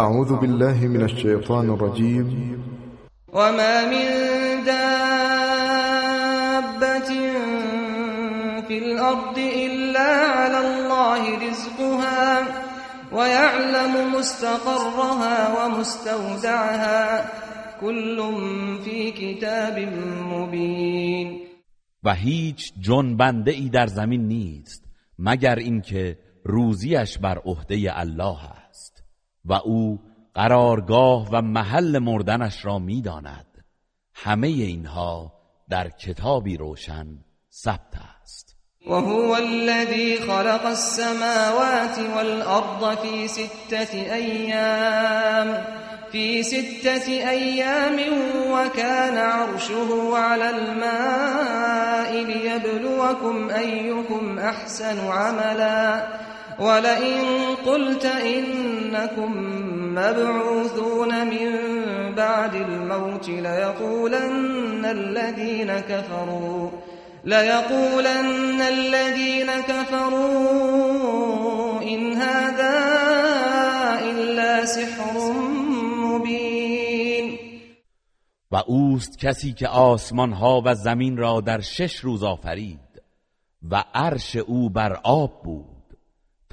أعوذ بالله من الشیطان الرجیم وما من دابة في الأرض إلا على الله رزقها ويعلم مستقرها ومستودعها. كل في كتاب مبين. و هیچ جنبنده ای در زمین نیست مگر اینکه روزیش بر عهده الله است. و او قرارگاه و محل مردنش را می‌داند. همه اینها در کتابی روشن ثبت است. وهو الذي خلق السماوات والأرض في ستة أيام في ستة أيام وكان عرشه على الماء ليبلوكم أيكم أحسن عملا. ولئن قلت إنكم مبعوثون من بعد الموت ليقولن الذين كفروا ليقولن الذين كفروا إن هذا إلا سحر مبين. و اوست کسی که آسمان ها و زمین را در شش روز آفرید و عرش أو بر آب بود.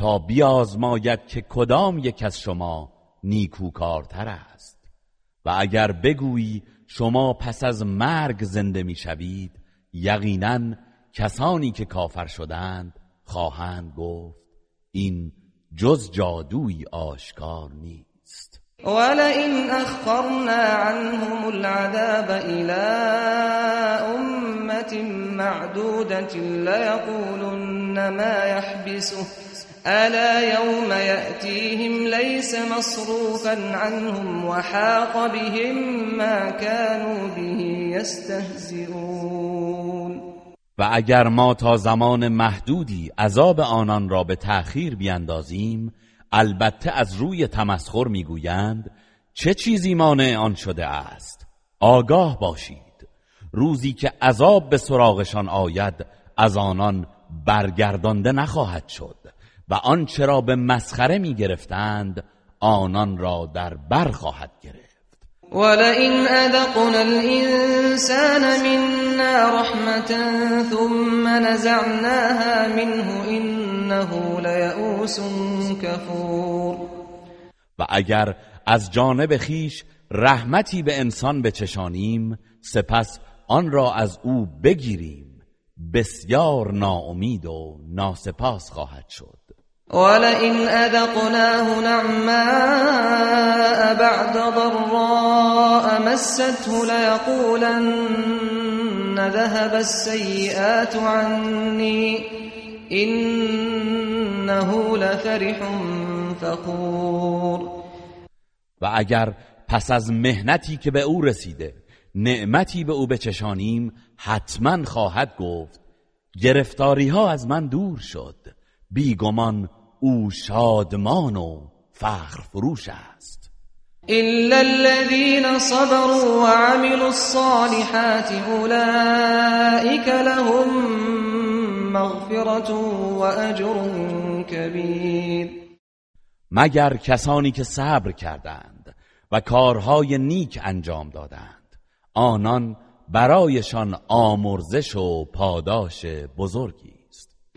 تا بیازماید که کدام یک از شما نیکوکارتر است. و اگر بگویی شما پس از مرگ زنده می‌شوید یقینا کسانی که کافر شدند خواهند گفت این جز جادوی آشکار نیست. ولئن أخرنا عنهم العذاب إلى أمة معدودة ليقولن ما يحبسه. ألا يوم يأتيهم ليس مصروفا عنهم وحاق بهم ما كانوا به يستهزئون. و اگر ما تا زمان محدودی عذاب آنان را به تأخیر بیندازیم البته از روی تمسخر می‌گویند چه چیزی مانع آن شده است؟ آگاه باشید. روزی که عذاب به سراغشان آید از آنان برگردانده نخواهد شد. و آنچه را به مسخره می گرفتند آنان را در بر خواهد گرفت. ولئن أذقنا الإنسان منا رحمة ثم نزعناها منه إنه ليئوس كفور. و اگر از جانب خیش رحمتی به انسان بچشانیم سپس آن را از او بگیریم. بسیار ناامید و ناسپاس خواهد شد. ولئن أذقناه نعماء بعد ضراء مسته ليقولن ذهب السيئات عني إنه لفرح فخور. و اگر پس از مهنتی که به او رسیده نعمتی به او بچشانیم حتما خواهد گفت گرفتاری ها از من دور شد بیگمان او شادمان و فخر فروش است. إلا الذين صبروا وعملوا الصالحات أولئك لهم مغفرة وأجر كبير. مگر کسانی که صبر کردند و کارهای نیک انجام دادند آنان برایشان آمرزش و پاداش بزرگی.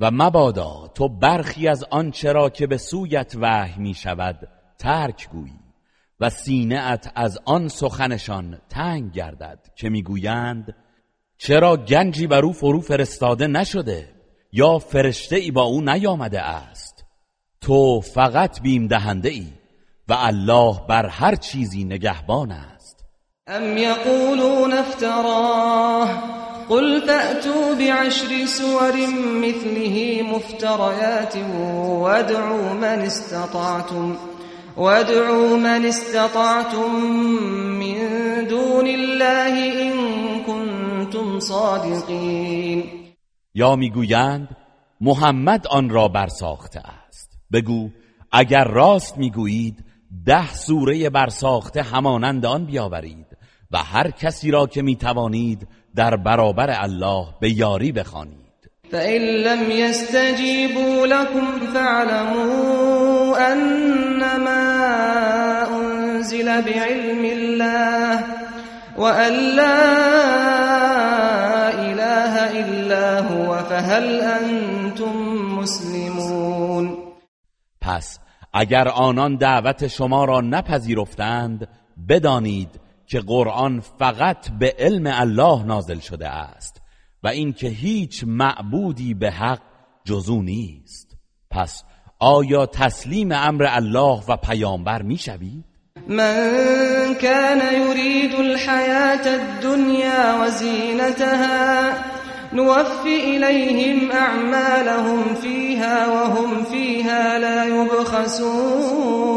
و مبادا تو برخی از آنچه را که به سویت وحی می شود ترک گویی و سینه‌ات از آن سخنشان تنگ گردد که می‌گویند چرا گنجی بر او فرو فرستاده نشده یا فرشته ای با او نیامده است؟ تو فقط بیم دهنده ای و الله بر هر چیزی نگهبان است. أم يقولون افتراه قل فأتوا بعشر سور مثله مفتريات وادعوا من استطعتم وادعوا من استطعتم من دون الله إن كنتم صادقین یا می‌گویند محمد آن را برساخته است. بگو اگر راست می‌گویید ده سوره برساخته همانند آن بیاورید. و هر کسی را که می‌توانید در برابر الله به یاری بخوانید. فإن لم يستجيبوا لكم فاعلموا أنما أنزل بعلم الله وأن لا إله إلا هو فهل أنتم مسلمون پس اگر آنان دعوت شما را نپذیرفتند بدانید که قرآن فقط به علم الله نازل شده است و اینکه هیچ معبودی به حق جزو نیست. پس آیا تسلیم امر الله و پیامبر می‌شوید؟ من كان يريد الحياة الدنيا وزينتها نوفي إليهم أعمالهم فيها وهم فيها لا يبخسون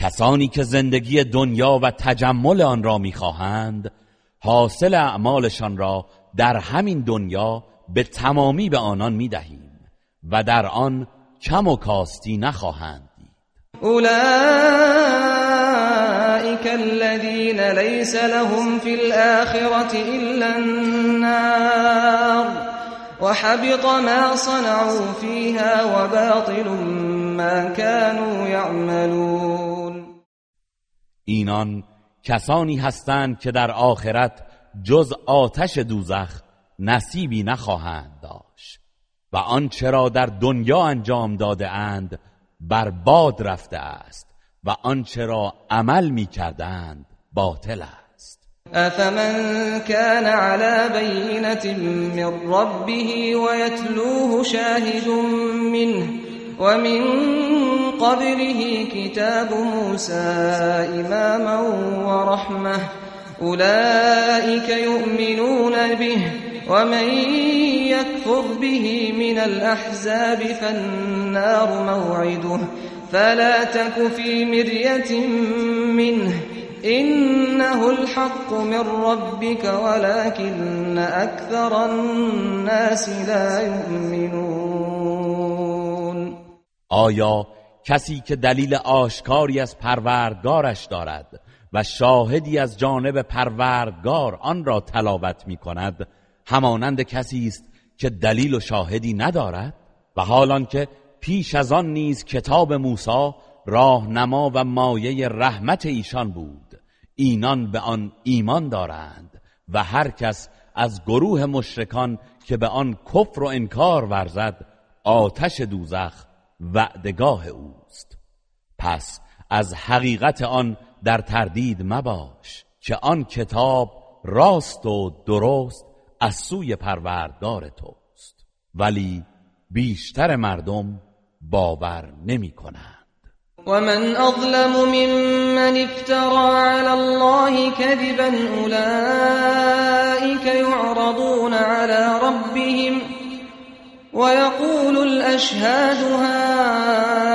کسانی که زندگی دنیا و تجمل آن را می‌خواهند حاصل اعمالشان را در همین دنیا به تمامی به آنان می‌دهیم و در آن کم و کاستی نخواهند دید. اولئک الذین لیس لهم فی الاخرة الا النار وحبط ما صنعوا فيها وباطل ما كانوا يعملون اینان کسانی هستند که در آخرت جز آتش دوزخ نصیبی نخواهند داشت و آنچه را در دنیا انجام داده اند برباد رفته است و آنچه را عمل می کردند باطل است. افمن كان على بینت من ربه ويتلوه شاهد منه ومن قبله كتاب موسى إماما ورحمة. أولئك يؤمنون به ومن يكفر به من الأحزاب فالنار موعده. فلا تك في مرية منه. إنه الحق من ربك ولكن أكثر الناس لا يؤمنون. آیا کسی که دلیل آشکاری از پروردگارش دارد و شاهدی از جانب پروردگار آن را تلاوت می کند همانند کسی است که دلیل و شاهدی ندارد؟ و حالان که پیش از آن نیز کتاب موسی راهنما و مایه رحمت ایشان بود اینان به آن ایمان دارند و هر کس از گروه مشرکان که به آن کفر و انکار ورزد آتش دوزخ وعدگاه اوست. پس از حقیقت آن در تردید مباش که آن کتاب راست و درست از سوی پروردگار توست. ولی بیشتر مردم باور نمی کنند. ومن اظلم ممن افترى على الله كذبا اولئك يعرضون على ربهم ويقول الأشهاد هؤلاء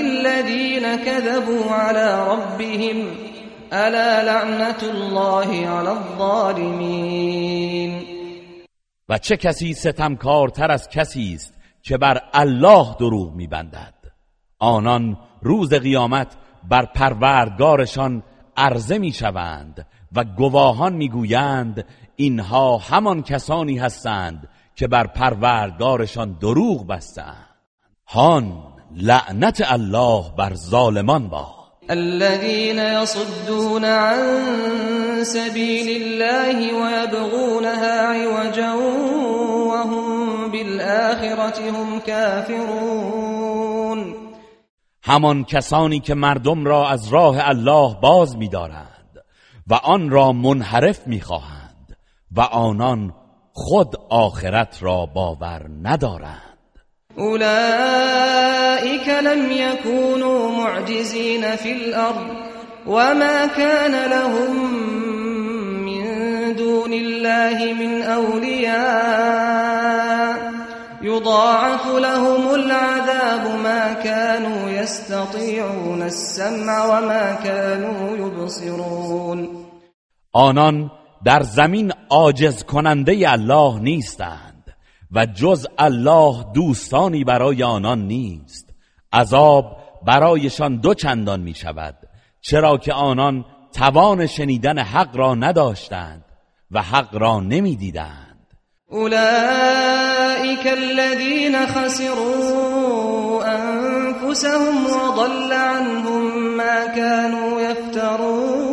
الذين كذبوا على ربهم ألا لعنة الله على الظالمين؟ و چه کسی ستمکارتر از کسی است که بر الله دروغ میبندد؟ آنان روز قیامت بر پروردگارشان عرضه می‌شوند و گواهان می‌گویند اینها همان کسانی هستند که بر پروردگارشان دروغ بستند. هان لعنت الله بر ظالمان با الذين يصدون عن سبيل الله ويبغونها عوجا وهم بالآخرة هم كافرون. همان کسانی که مردم را از راه الله باز می‌دارند و آن را منحرف می‌خواهند و آنان خود آخرت را باور ندارند. اولئك لم يكونوا معجزين في الارض وما كان لهم من الله من أولياء يضاعف لهم العذاب ما كانوا يستطيعون السمع وما كانوا يبصرون آنان در زمین عاجز کننده الله نیستند و جز الله دوستانی برای آنان نیست. عذاب برایشان دو چندان می شود چرا که آنان توان شنیدن حق را نداشتند و حق را نمی‌دیدند. اولئک الذین خسروا انفسهم وضل عنهم ما كانوا یفترون.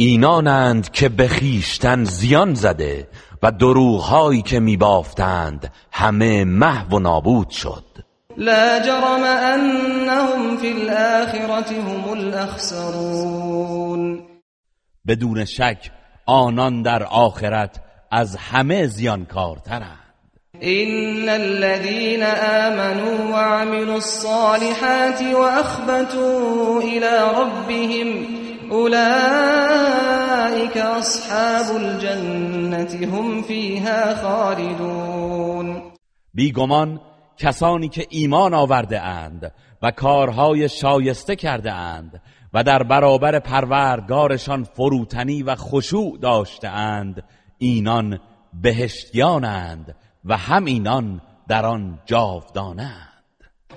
اینانند که به خیشتن زیان زده و دروغهایی که میبافتند همه محو و نابود شد. لا جرم انهم في الاخره هم الاخسرون. بدون شک آنان در آخرت از همه زیانکارترند. ان الذين آمنوا وعملوا الصالحات واخبتوا الى ربهم اولئك اصحاب الجنه هم فيها خالدون. بیگمان کسانی که ایمان آورده اند و کارهای شایسته کرده اند و در برابر پروردگارشان فروتنی و خشوع داشته اند اینان بهشتیانند و همینان در آن جاودانند.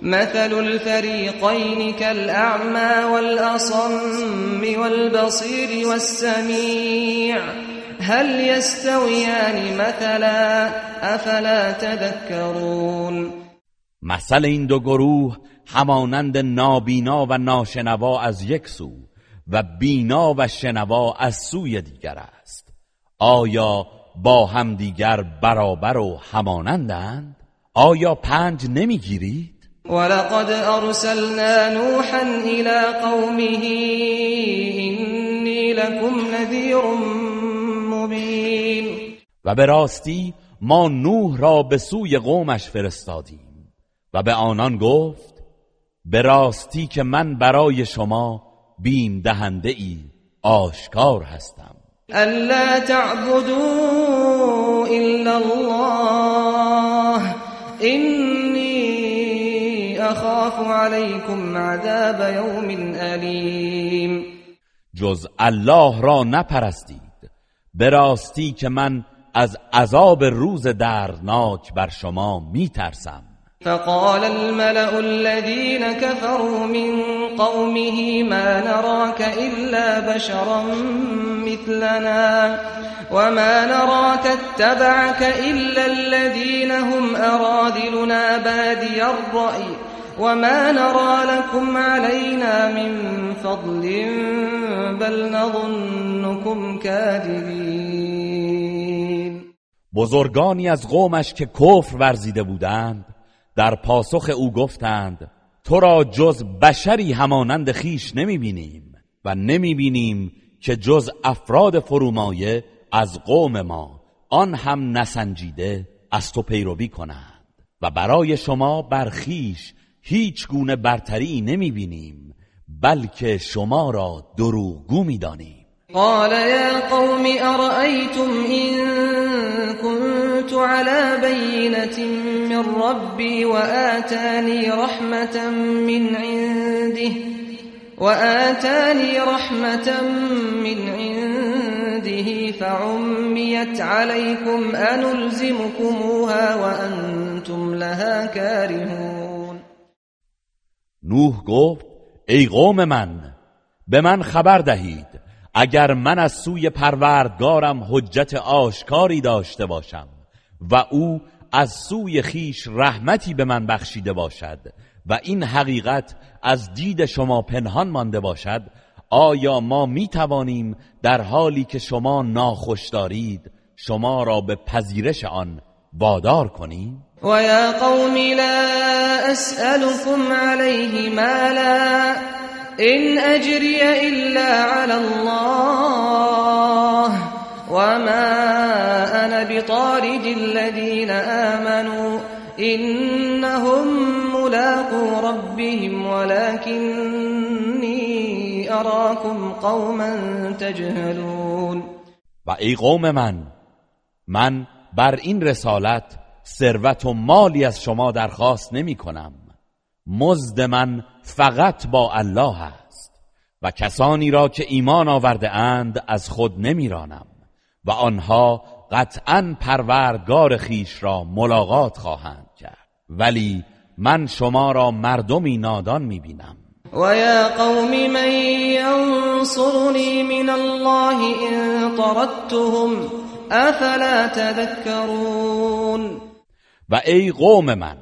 مثل الفريقين كالأعمى والأصم والبصير والسميع. هل يستويان مثلا؟ أفلا تذكرون. مثل این دو گروه همانند نابینا و ناشنوا از یک سو و بینا و شنوا از سوی دیگر است. آیا با هم دیگر برابر و همانندند؟ آیا پنج نمی‌گیرید ولقد ارسلنا نوحا الى قومه اینی لكم نذیر مبین و به راستی ما نوح را به سوی قومش فرستادیم و به آنان گفت به راستی که من برای شما بیم دهنده ای آشکار هستم. الا تعبدوا الا الله اینی اخاف علیکم عذاب یوم علیم جز الله را نپرستید. به راستی که من از عذاب روز دردناک بر شما میترسم. فقال الملأ الذين كفروا من قومه ما نراك إلا بشرا مثلنا وما نراك اتبعك إلا الذين هم أرادلنا بادي الرأي. وما نرى لكم علينا من فضل بل نظنكم كاذبين بزرگانی از قومش که کفر ورزیده بودند در پاسخ او گفتند تو را جز بشری همانند خیش نمی بینیم و نمی بینیم که جز افراد فرومایه از قوم ما آن هم نسنجیده از تو پیروی کنند و برای شما برخیش هیچ گونه برتری نمی بینیم بلکه شما را دروغگو می دانیم قال يا قوم أرأيتم إن كنت على بينة من ربي وآتاني رحمة من عنده وآتاني رحمة من عنده فعميت عليكم أنلزمكموها وأنتم لها كارهون. نوح گفت ای قوم من به من خبر دهید اگر من از سوی پروردگارم حجت آشکاری داشته باشم و او از سوی خیش رحمتی به من بخشیده باشد و این حقیقت از دید شما پنهان مانده باشد آیا ما می توانیم در حالی که شما ناخوش دارید شما را به پذیرش آن وادار کنیم؟ و یا قوم لا اسألكم علیه مالا إن أجري إلا على الله وما أنا بطارد الذين آمنوا إنهم ملاقو ربهم ولكني أراكم قوما تجهلون و ای قوم من من بر این رسالت ثروت و مالی از شما درخواست نمی کنم. مزد من فقط با الله است و کسانی را که ایمان آورده اند از خود نمیرانم و آنها قطعا پروردگار خیش را ملاقات خواهند کرد. ولی من شما را مردمی نادان می‌بینم و یا قوم من ینصرنی من الله ان طردتهم افلا تذکرون؟ و ای قوم من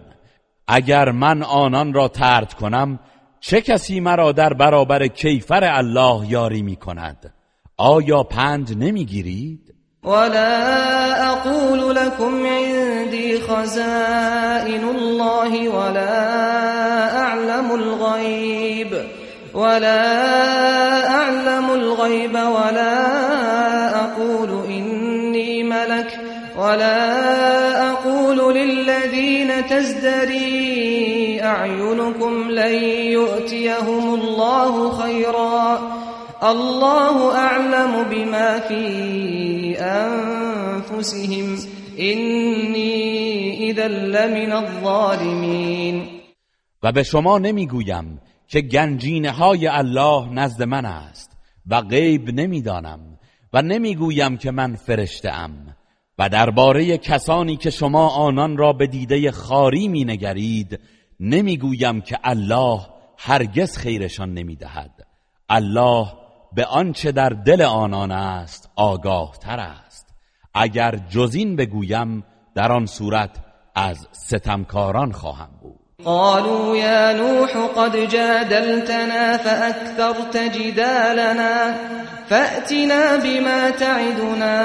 اگر من آنان را ترد کنم چه کسی مرا در برابر کیفر الله یاری می کند؟ آیا پند نمی‌گیرید ولا اقول لكم عندي خزائن الله ولا اعلم الغيب ولا اعلم الغيب ولا اقول اني ملك ولا تزدري اعينكم لن يؤتيهم الله خيرا. الله اعلم بما في انفسهم اینی اذا لمن الظالمین و به شما نمی‌گویم که گنجینه های الله نزد من است و غیب نمی‌دانم و نمی‌گویم که من فرشته ام و درباره کسانی که شما آنان را به دیده خاری مینگرید نمی‌گویم که الله هرگز خیرشان نمی‌دهد. الله به آنچه در دل آنان است آگاه تر است. اگر جزین بگویم در آن صورت از ستمکاران خواهم. قالوا يا نوح قد جادلتنا فأكثرت جدالنا فأتنا بما تعدنا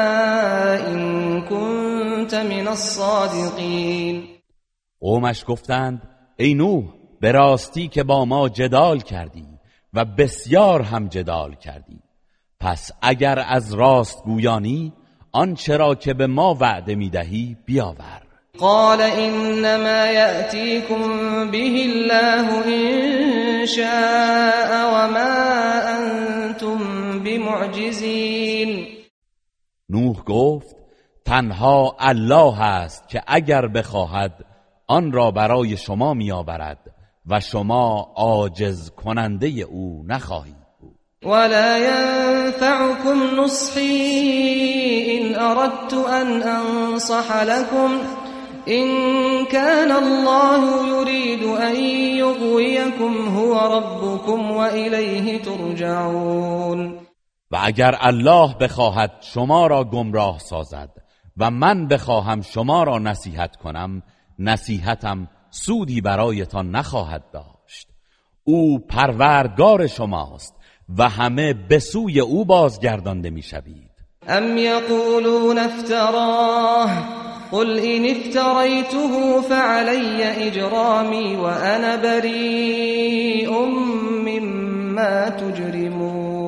إن كنت من الصادقين. قومش گفتند ای نوح به راستی که با ما جدال کردی و بسیار هم جدال کردی. پس اگر از راست گویانی آنچه را که به ما وعده می‌دهی بیاور. قال انما ياتيكم به الله ان شاء وما انتم بمعجزين. نوح گفت تنها الله است که اگر بخواهد آن را برای شما میآورد و شما عاجز کننده او نخواهید بود. ولا ينفعكم نصحي ان اردت ان انصح لكم إن كان الله يريد أن يغويكم هو ربكم وإليه ترجعون. و اگر الله بخواهد شما را گمراه سازد و من بخواهم شما را نصیحت کنم نصیحتم سودی برایتان نخواهد داشت. او پروردگار شماست و همه به سوی او بازگردانده می‌شوید. ام یقولون افتراه قل إن افتريته فعلي إجرامي وأنا بريء مما تجرمون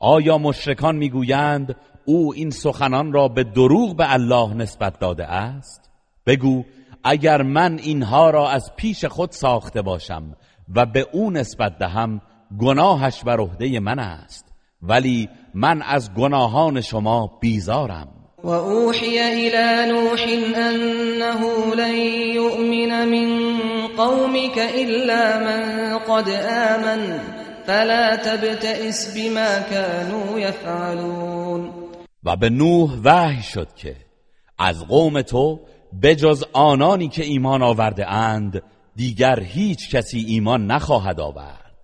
آیا مشرکان می‌گویند او این سخنان را به دروغ به الله نسبت داده است؟ بگو اگر من اینها را از پیش خود ساخته باشم و به او نسبت دهم گناهش بر عهده من است ولی من از گناهان شما بیزارم. وأوحي إلى نوح أنه لن يؤمن من قومك إلا من قد آمن فلا تبتئس بما كانوا يفعلون. و به نوح وحی شد که از قوم تو بجز آنانی که ایمان آورده اند دیگر هیچ کسی ایمان نخواهد آورد.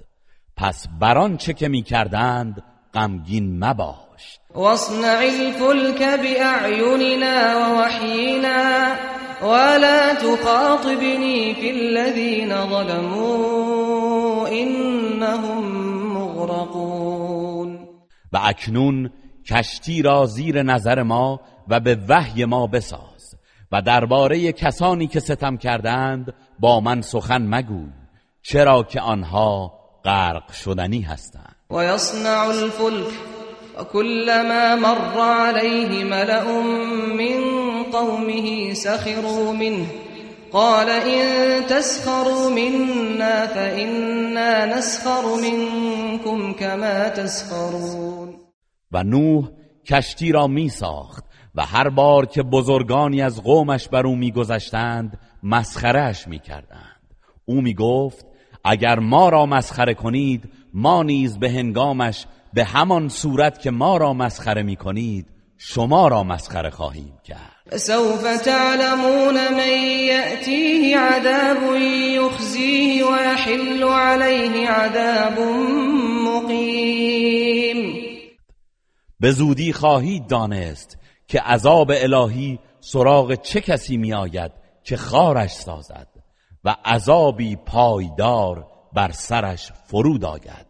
پس بران چه که می کردند غمگین مباش واصنع الفلك بأعيننا ووحينا ولا تخاطبني في الذين ظلموا إنهم مغرقون. و اکنون کشتی را زیر نظر ما و به وحی ما بساز و درباره کسانی که ستم کردند با من سخن مگوی چرا که آنها غرق شدنی هستند. و یصنع الفلک وكلما مر عليه ملأ من قومه سخروا منه قال إن تسخروا منا فإنا نسخر منكم كما تسخرون و نوح کشتی را می ساخت و هر بار که بزرگانی از قومش بر او میگذشتند مسخرهش می‌کردند. او می‌گفت اگر ما را مسخره کنید ما نیز به هنگامش به همان صورت که ما را مسخره می‌کنید شما را مسخره خواهیم کرد. سوف تعلمون من یأتیه عذاب یخزیه و یحل علیه عذاب مقیم. به زودی خواهید دانست که عذاب الهی سراغ چه کسی می آید که خارش سازد و عذابی پایدار بر سرش فرود آید.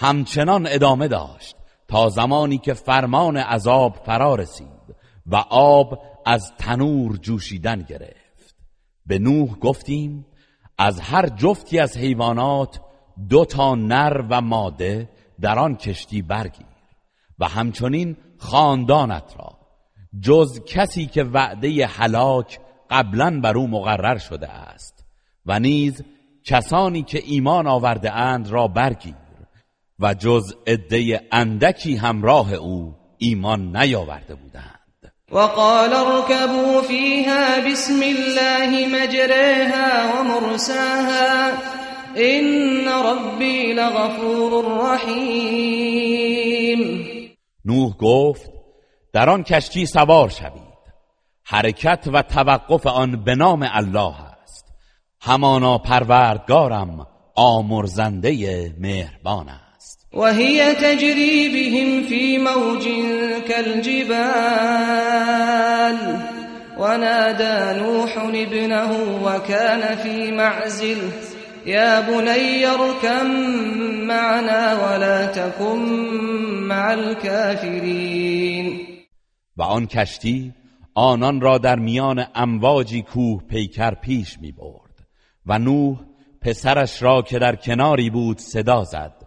همچنان ادامه داشت تا زمانی که فرمان عذاب فرا رسید و آب از تنور جوشیدن گرفت. به نوح گفتیم از هر جفتی از حیوانات دو تا نر و ماده در آن کشتی برگیر و همچنین خاندانت را جز کسی که وعده هلاک قبلا بر او مقرر شده است و نیز کسانی که ایمان آورده اند را برگیر. و جز عده اندکی همراه او ایمان نیاورده بودند. وقال اركبوا فيها بسم الله مجريها ومرساها ان ربی لغفور رحیم. نوح گفت در آن کشتی سوار شوید. حرکت و توقف آن به نام الله است. همانا پروردگارم آمرزنده مهربان است. و هی تجری بهم فی موج كالجبال. ونادى نوح ابنه وكان في معزل. يا بني اركم معنا ولا تكن مع الكافرین و آن کشتی آنان را در میان امواجی کوه پیکر پیش می برد و نوح پسرش را که در کناری بود صدا زد.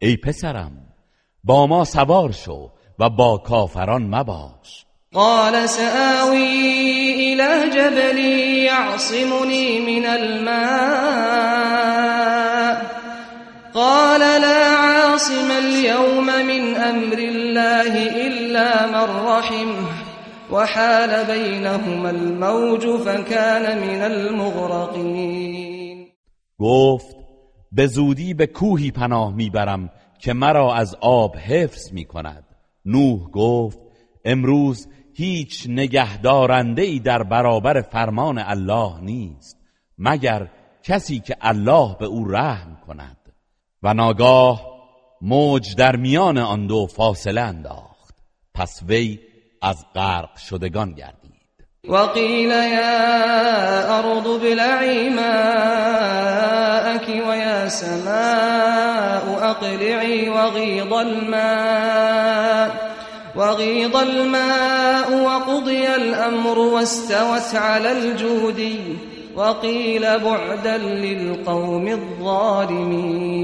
ای پسرم با ما سوار شو و با کافران مباش. قال سآوي إلى جبل يعصمني من الماء. قال لا عاصم اليوم من أمر الله إلا من رحمه وحال بينهما الموج فكان من المغرقين. گفت به زودی به کوهی پناه می‌برم که مرا از آب حفظ می کند نوح گفت امروز هیچ نگهدارنده ای در برابر فرمان الله نیست مگر کسی که الله به او رحم کند. و ناگاه موج در میان آن دو فاصله انداخت. پس وی از غرق شدگان گردید وقيل يا أرض ابلعي ماءك ويا سماء أقلعي وغيض الماء وغيض الماء وقضي الأمر واستوت على الجودي وقيل بعدا للقوم الظالمين.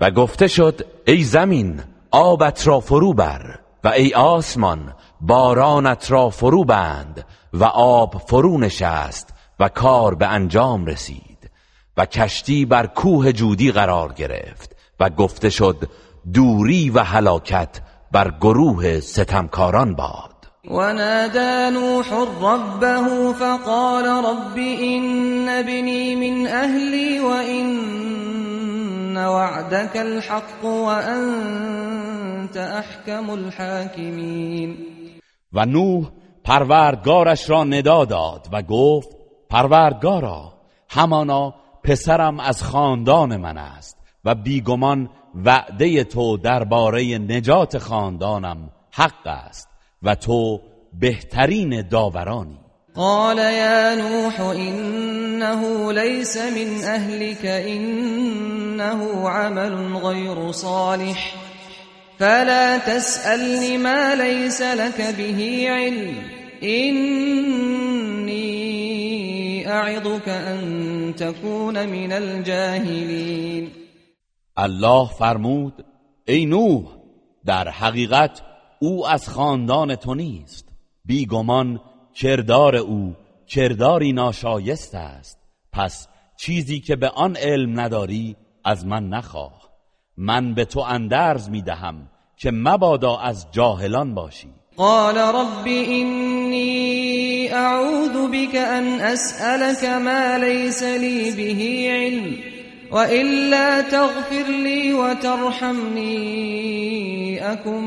و گفته شد ای زمین آبت را فرو بر. و ای آسمان بارانت را فرو بند و آب فرو نشست و کار به انجام رسید و کشتی بر کوه جودی قرار گرفت و گفته شد دوری و هلاکت بر گروه ستمکاران باد. ونادى نوح ربه فقال رب إن ابني من أهلي وإن وعدك الحق وأنت أحكم الحاكمين. و نوح پروردگارش را ندا داد و گفت پروردگارا همانا پسرم از خاندان من است و بیگمان وعده تو درباره نجات خاندانم حق است. و تو بهترین داورانی. قال يا نوح إنه ليس من أهلك إنه عمل غير صالح. فلا تسألني ما ليس لك به علم. إني أعظك أن تكون من الجاهلين. الله فرمود ای نوح در حقیقت او از خاندان تو نیست. بیگمان کردار او کرداری ناشایست است. پس چیزی که به آن علم نداری از من نخواه. من به تو اندرز می‌دهم که مبادا از جاهلان باشی. قال رب إني أعوذ بك أن أسألك ما ليس لي به علم. وإلا تغفر لي وترحمني أكن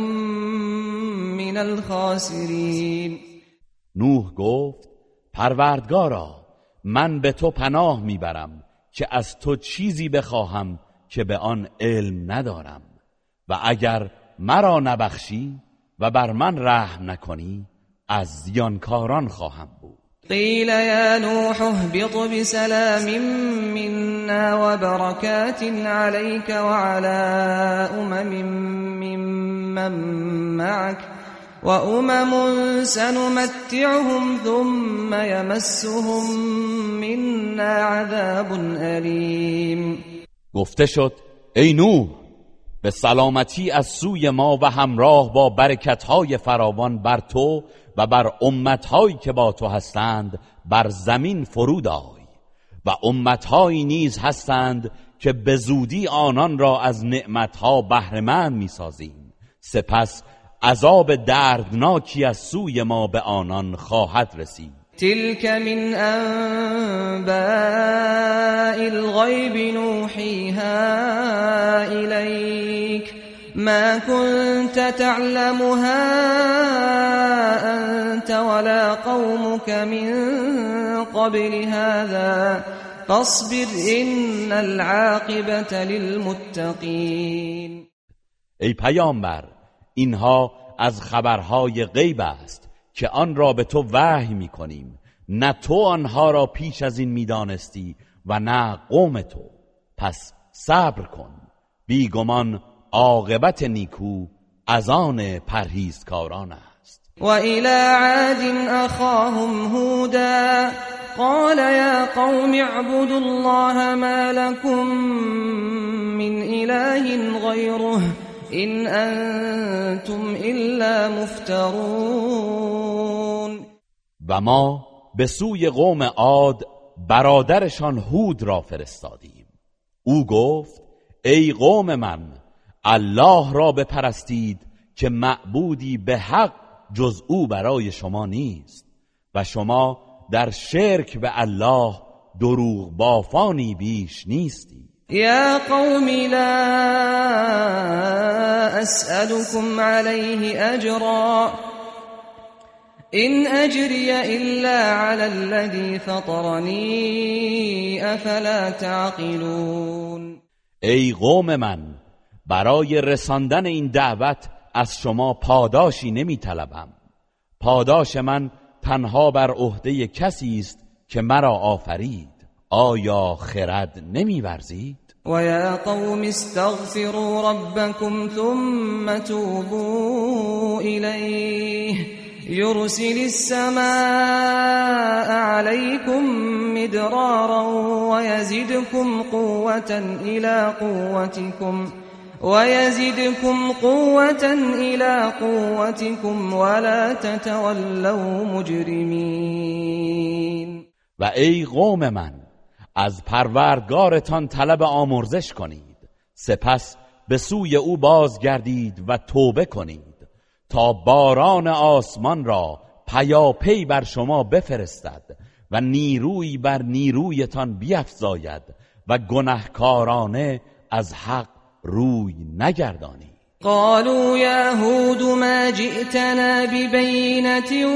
من الخاسرين. نوح گفت پروردگارا من به تو پناه می‌برم که از تو چیزی بخواهم که به آن علم ندارم. و اگر مرا نبخشی و بر من رحم نکنی از زیانکاران خواهم بود. قيل يا نوح اهبط بسلام منا وبركات عليك وعلى أمم ممن معك وأمم سنمتعهم ثم يمسهم منا عذاب أليم. گفته شد ای نوح به سلامتی از سوی ما و همراه با برکتهای فراوان بر تو و بر امتهایی که با تو هستند بر زمین فرود آی و امتهایی نیز هستند که به زودی آنان را از نعمتها بهرهمند می‌سازیم. سپس عذاب دردناکی از سوی ما به آنان خواهد رسید. تلك من أنباء الغيب نوحيها إليك ما كنت تعلمها أنت ولا قومك من قبل هذا فاصبر إن العاقبة للمتقين. ای پیامبر اینها از خبرهای غیب است که آن را به تو وحی می‌کنیم نه تو آنها را پیش از این می‌دانستی و نه قوم تو. پس صبر کن. بیگمان عاقبت نیکو از آن پرهیزکاران است. وإلى عاد أخاهم هودا قال يا قوم اعبدوا الله ما لكم من إله غيره إن أنتم إلا مفترون. و ما به سوی قوم عاد برادرشان هود را فرستادیم. او گفت ای قوم من الله را بپرستید که معبودی به حق جز او برای شما نیست و شما در شرک به الله دروغ بافانی بیش نیستی يا قوم لا أسألكم عليه أجرا إن أجري إلا على الذي فطرني أفلا تعقلون. ای قوم من برای رساندن این دعوت از شما پاداشی نمی طلبم پاداش من تنها بر عهده کسی است که مرا آفرید آیا خرد نمی ورزید؟ ويا قوم استغفروا ربكم ثم توبوا إليه يرسل السماء عليكم مدرارا ويزدكم قوة إلى قوتكم ويزدكم قوة إلى قوتكم ولا تتولوا مجرمين و ای قوم من از پروردگارتان طلب آمرزش کنید. سپس به سوی او بازگردید و توبه کنید تا باران آسمان را پیاپی بر شما بفرستد و نیروی بر نیرویتان بیفزاید و گنهکارانه از حق روی نگردانید قالوا يا هود ما جئتنا ببينة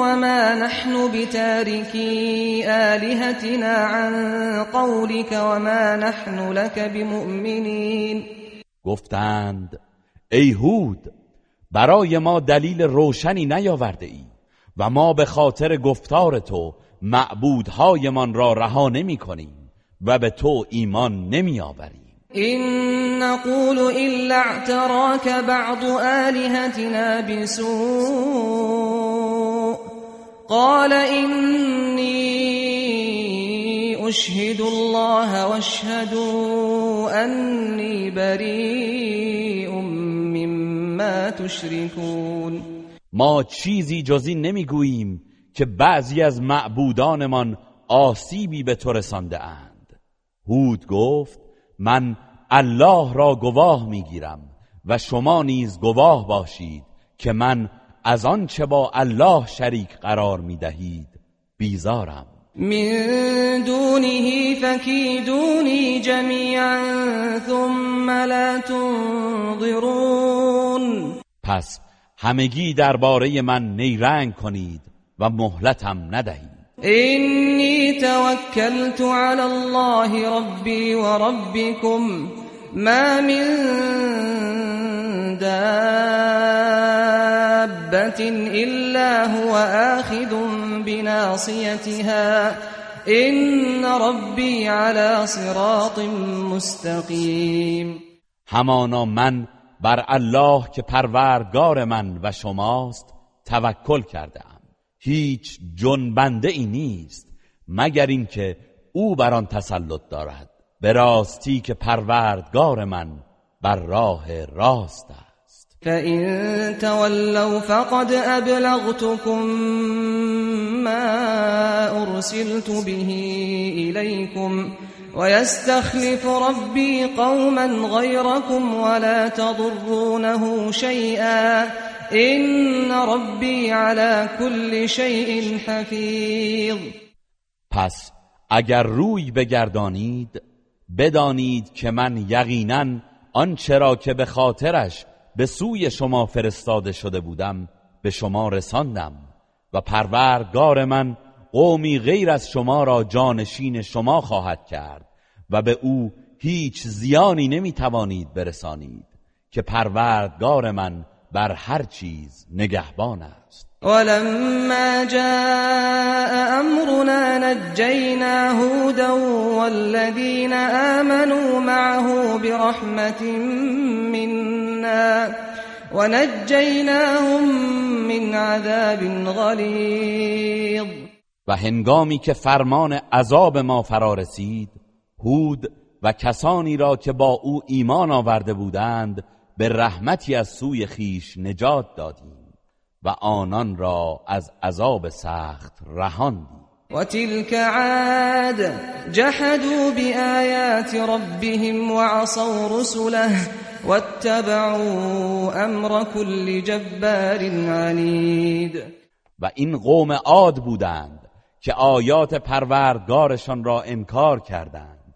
وما نحن بتاركي آلهتنا عن قولك وما نحن لك بمؤمنين گفتند ای هود برای ما دلیل روشنی نیاورده ای و ما به خاطر گفتار تو معبودهایمان را رها نمی کنیم و به تو ایمان نمی آوریم. إن نقول إلا اعتراك بعض آلهتنا بسوء. قال إني أشهد الله واشهدوا أني بريء مما تشركون. ما چیزی جز این نمی‌گوییم که بعضی از معبودانمان آسیبی به تو رسانده اند. هود گفت من الله را گواه می‌گیرم و شما نیز گواه باشید که من از آنچه با الله شریک قرار می‌دهید بیزارم. من دونه فكيدوني جميعا ثم لا تنظرون. پس همگی درباره من نیرنگ کنید و مهلتم ندهید. إني توكلت على الله ربي وربكم. ما من دابة إلا هو آخذ بناصيتها. إن ربي على صراط مستقيم. همانا من بر الله که پروردگار من و شماست توکل کردم. هیچ جنبنده ای نیست مگر اینکه او بر آن تسلط دارد. به راستی که پروردگار من بر راه راست است. فإن تولوا فقد أبلغتكم ما أرسلت به إليكم ويستخلف ربي قوما غيركم ولا تضرونه شيئا إن ربي على كل شيء حفيظ پس اگر روی بگردانید بدانید که من یقینا آنچه را که به خاطرش به سوی شما فرستاده شده بودم به شما رساندم و پروردگار من قومی غیر از شما را جانشین شما خواهد کرد و به او هیچ زیانی نمی‌توانید برسانید که پروردگار من بر هر چیز نگهبان است. ولما جاء أمرنا نجينا هودا والذين آمنوا معه برحمة منا ونجيناهم من عذاب غلیظ و هنگامی که فرمان عذاب ما فرا رسید هود و کسانی را که با او ایمان آورده بودند به رحمتی از سوی خیش نجات دادیم و آنان را از عذاب سخت رهاندیم وتلك عاد جحدوا بآيات ربهم وعصوا رسله واتبعوا امر كل جبار عنید و این قوم عاد بودند که آیات پروردگارشان را انکار کردند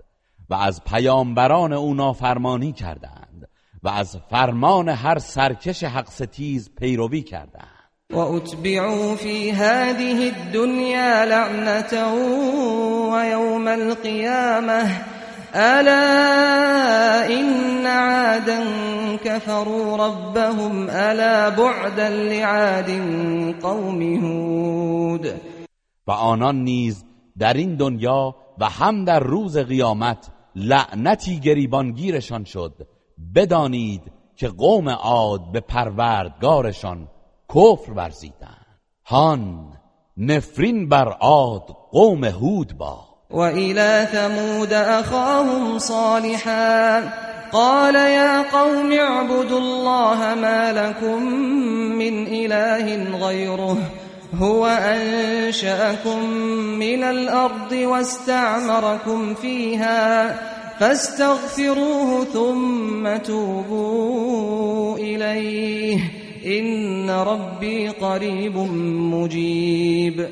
و از پیامبران او نافرمانی کردند. و از فرمان هر سرکش حق ستیز پیروی کردند وأتبعوا في هذه الدنيا لعنة ويوم القيامة ألا إن عادا كفروا ربهم ألا بعدا لعاد قوم هود. و آنان نیز در این دنیا و هم در روز قیامت لعنتی گریبانگیرشان شد بدانید که قوم عاد به پروردگارشان کفر ورزیدند. هان نفرین بر عاد قوم هود با وإلى ثمود أخاهم صالحا قال يا قوم اعبدوا الله ما لكم من إله غيره هو أنشأكم من الأرض واستعمركم فيها فاستغفروه ثم توبوا إليه. إن ربي قريب مجيب.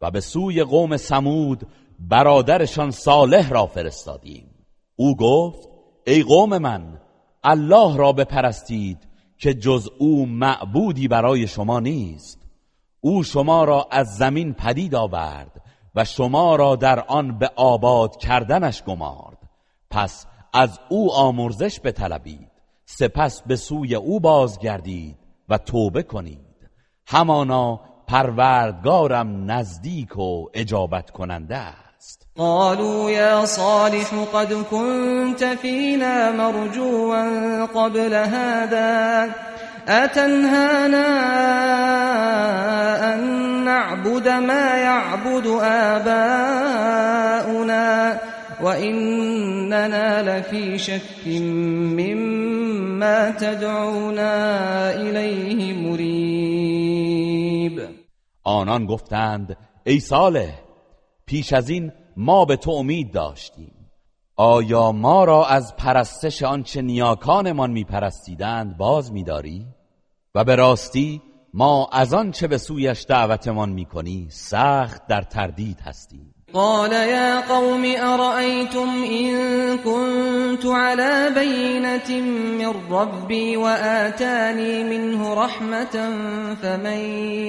و به سوی قوم سمود برادرشان صالح را فرستادیم. او گفت ای قوم من الله را بپرستید که جز او معبودی برای شما نیست. او شما را از زمین پدید آورد و شما را در آن به آباد کردنش گمارد. پس از او آمرزش بطلبید سپس به سوی او بازگردید و توبه کنید. همانا پروردگارم نزدیک و اجابت کننده است. قالوا يا صالح قد كنت فينا مرجوا قبل هذا أتنهانا أن نعبد ما يعبد آباؤنا؟ وإننا لفي شك مما تدعونا إليه مريب. آنان گفتند ای صالح پیش از این ما به تو امید داشتیم. آیا ما را از پرستش آنچه نیاکانمان میپرستیدند باز میداری؟ و به راستی ما از آنچه به سویش دعوتمان می‌کنی سخت در تردید هستیم. قال يا قوم أرأيتم إن كنت على بينة من ربي وآتاني منه رحمة فمن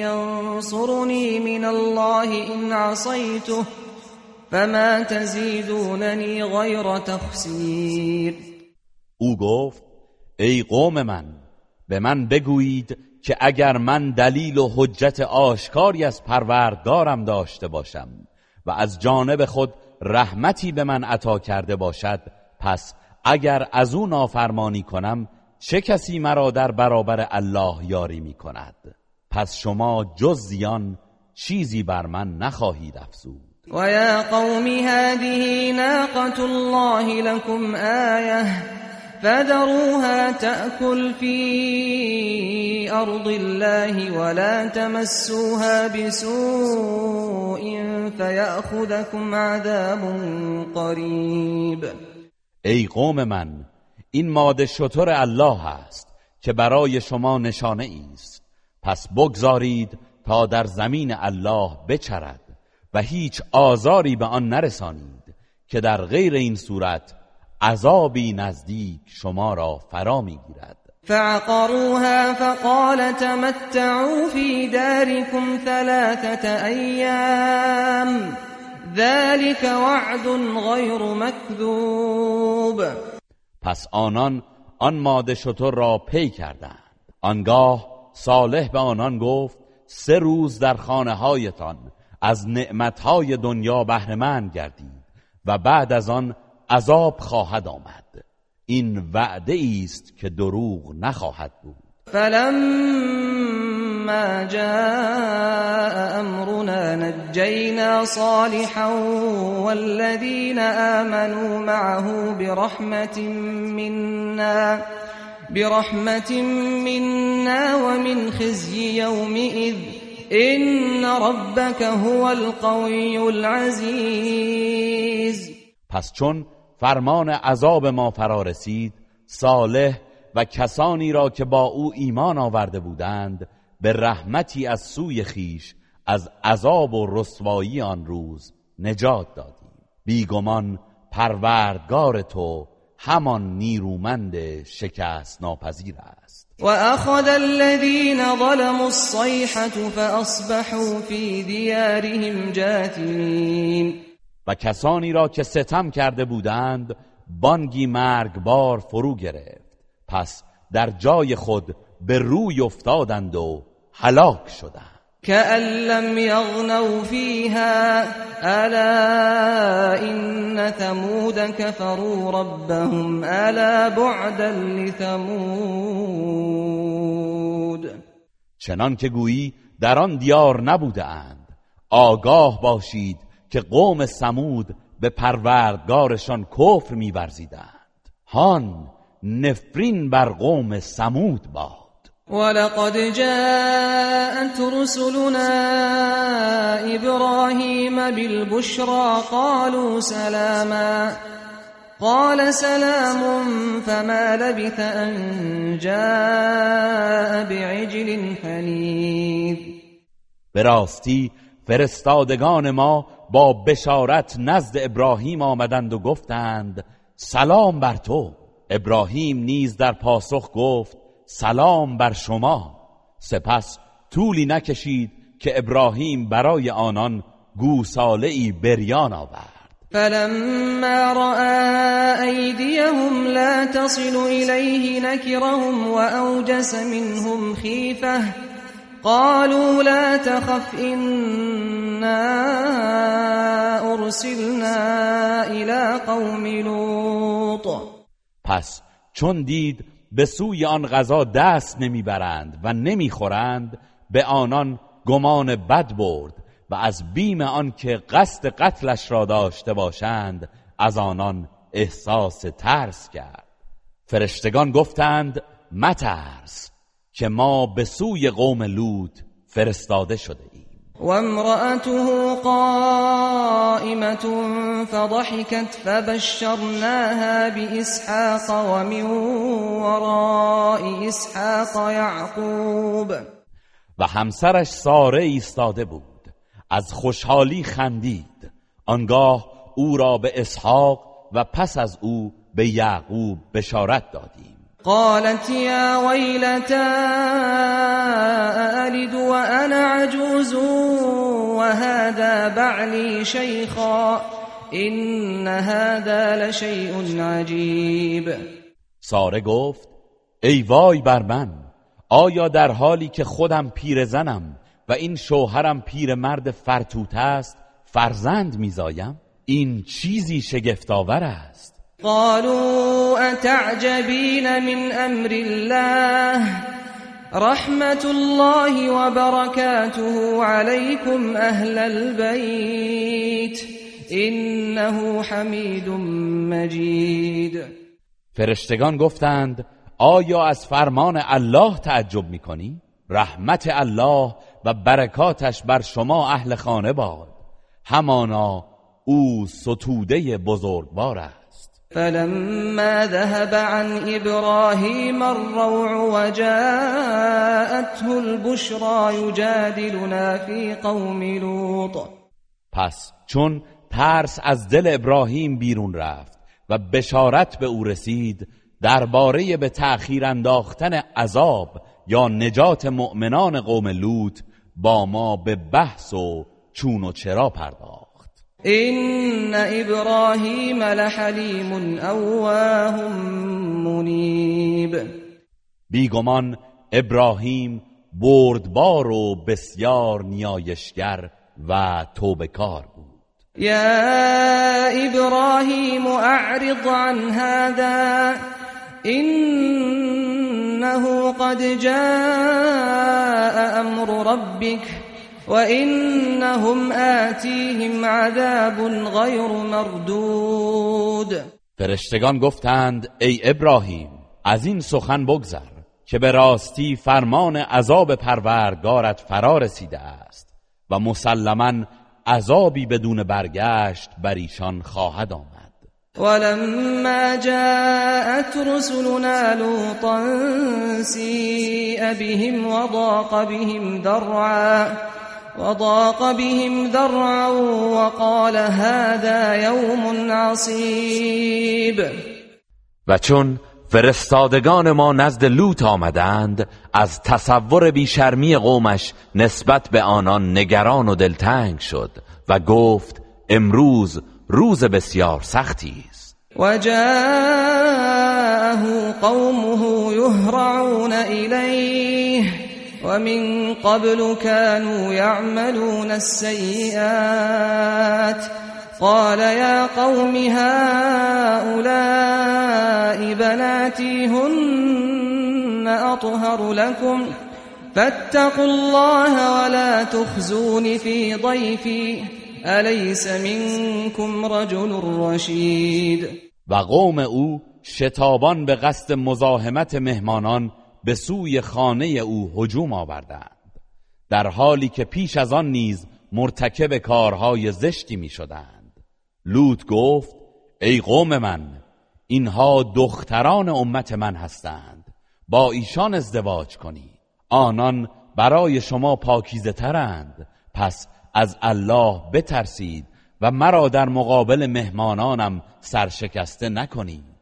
ينصرني من الله إن عصيته فما تزيدونني غير تخسير. او گفت ای قوم من به من بگویید که اگر من دلیل و حجت آشکاری از پروردگارم داشته باشم. و از جانب خود رحمتی به من عطا کرده باشد پس اگر از او نافرمانی کنم چه کسی مرا در برابر الله یاری می کند؟ پس شما جز زیان چیزی بر من نخواهید افزود. ويا قوم هذه ناقة الله لكم آية فذروها تأكل في أرض الله ولا تمسوها بسوء فيأخذكم عذاب قريب. ای قوم من این ماده شطور الله است که برای شما نشانه است. پس بگذارید تا در زمین الله بچرد و هیچ آزاری به آن نرسانید که در غیر این صورت عذابی نزدیک شما را فرا می‌گیرد. فعقروها فقال تمتعوا في داركم ثلاثة أيام ذلك وعد غير مكذوب پس آنان آن ماده شطور را پی کردند. آنگاه صالح به آنان گفت سه روز در خانه هایتان از نعمتهای دنیا بهرهمند گردید و بعد از آن عذاب خواهد آمد. این وعده است که دروغ نخواهد بود. فلما جاء امرنا نجينا صالحا والذين آمنوا معه برحمة منا برحمة منا ومن خزي يومئذ. إن ربك هو القوي العزيز. پس چون فرمان عذاب ما فرا رسید صالح و کسانی را که با او ایمان آورده بودند به رحمتی از سوی خیش از عذاب و رسوایی آن روز نجات دادیم. بیگمان پروردگار تو همان نیرومند شکست ناپذیر است. و اخذ الذين ظلموا الصيحة فاصبحوا في ديارهم جاثمين و کسانی را که ستم کرده بودند بانگی مرگبار فرو گرفت. پس در جای خود به روی افتادند و هلاک شدند. كأن لم يغنوا فيها ألا إن ثمود كفروا ربهم ألا بعدا لثمود. چنان که گویی در آن دیار نبوده اند آگاه باشید که قوم سمود به پروردگارشان کفر میورزیدند. هان نفرین بر قوم سمود باد. ولقد جاءت رسلنا إبراهيم بالبشرى قالوا سلاما. قال سلام فما لبث أن جاء بعجل حنيذ. به راستی فرستادگان ما با بشارت نزد ابراهیم آمدند و گفتند سلام بر تو. ابراهیم نیز در پاسخ گفت سلام بر شما. سپس طولی نکشید که ابراهیم برای آنان گوساله ای بریان آورد. فلما رأى أيديهم لا تصل إليه نكرهم وأوجس منهم خيفة. قالوا لا تخف إنا ارسلنا إلى قوم لوط. پس چون دید به سوی آن غذا دست نمی‌برند و نمی‌خورند به آنان گمان بد برد و از بیم آنکه قصد قتلش را داشته باشند از آنان احساس ترس کرد. فرشتگان گفتند مترس. که ما به سوی قوم لوط فرستاده شده ایم. وامرأته قائمة فضحكت فبشرناها بإسحاق ومن وراء إسحاق يعقوب. و همسرش ساره ایستاده بود. از خوشحالی خندید. آنگاه او را به اسحاق و پس از او به یعقوب بشارت دادیم. قالت يا ويلتى ألد وأنا عجوز؟ وهذا بعلي شيخا إن هذا لشيء عجيب. ساره گفت ای وای بر من آیا در حالی که خودم پیرزنم و این شوهرم پیرمرد فرتوت است فرزند میزایم؟ این چیزی شگفتآور است. قالوا اتعجبين من امر الله؟ رحمت الله وبركاته عليكم اهل البيت. انه حمید مجید فرشتگان گفتند آیا از فرمان الله تعجب می‌کنی؟ رحمت الله و برکاتش بر شما اهل خانه باد. همانا او ستوده بزرگوار فلما ذهب عن ابراهیم الروع وجاءته البشرى يجادلنا في قوم لوط. پس چون ترس از دل ابراهیم بیرون رفت و بشارت به او رسید درباره به تأخیر انداختن عذاب یا نجات مؤمنان قوم لوط با ما به بحث و چون و چرا پرداخت. این ابراهیم لحلیم اواه منیب بیگمان ابراهیم بردبار و بسیار نیایشگر و توبکار بود. یا ابراهیم اعرض عن هذا إنه قد جاء أمر ربك وإنهم آتيهم عذاب غير مردود. فرشتگان گفتند ای ابراهیم از این سخن بگذر که به راستی فرمان عذاب پروردگارت فرا رسیده است و مسلما عذابی بدون برگشت بر ایشان خواهد آمد. ولما جاءت رسلنا لوطا سيء بهم وضاق بهم ذرعا وضاق بهم ذرعا وقال هذا يوم عصيب. و چون فرستادگان ما نزد لوط آمدند از تصور بیشرمی قومش نسبت به آنان نگران و دلتنگ شد و گفت امروز روز بسیار سختی است. و جاءه قومه یهرعون الیه. و من قبل كانوا يعملون السيئات. قال يا قوم هؤلاء بناتي هن أطهر لكم. فاتقوا الله ولا تخزون في ضيفي. الیس منکم رجل رشید و قوم أو شتابان به قصد مزاحمت مهمانان به سوی خانه او هجوم آوردند. در حالی که پیش از آن نیز مرتکب کارهای زشتی می شدند لوط گفت ای قوم من اینها دختران امت من هستند. با ایشان ازدواج کنید آنان برای شما پاکیزه ترند. پس از الله بترسید و مرا در مقابل مهمانانم سرشکسته نکنید.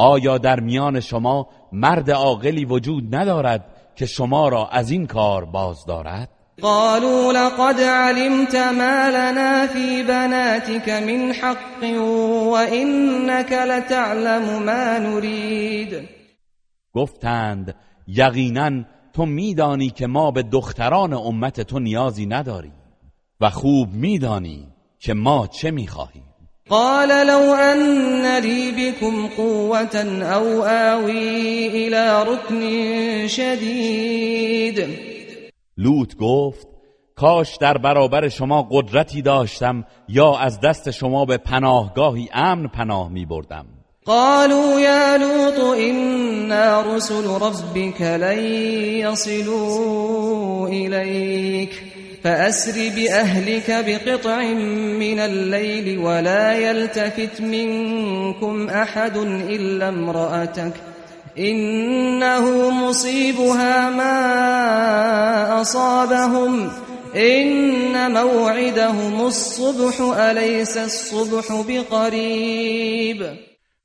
آیا در میان شما مرد عاقلی وجود ندارد که شما را از این کار باز دارد؟ قالوا لقد علمت ما لنا في بناتك من حق وانك لتعلم ما نريد. گفتند یقینا تو میدانی که ما به دختران امت تو نیازی نداریم و خوب میدانی که ما چه می‌خواهیم. قال لو أن لي بكم قوة أو آوي إلى ركن شدید لوط گفت کاش در برابر شما قدرتی داشتم یا از دست شما به پناهگاهی امن پناه می بردم. قالوا يا لوط إنا رسل ربك لن يصلوا إليك. فأسر بأهلك بقطع من الليل ولا يلتفت منكم أحد إلا امرأتك إنه مصيبها ما أصابهم إن موعدهم الصبح أليس الصبح بقريب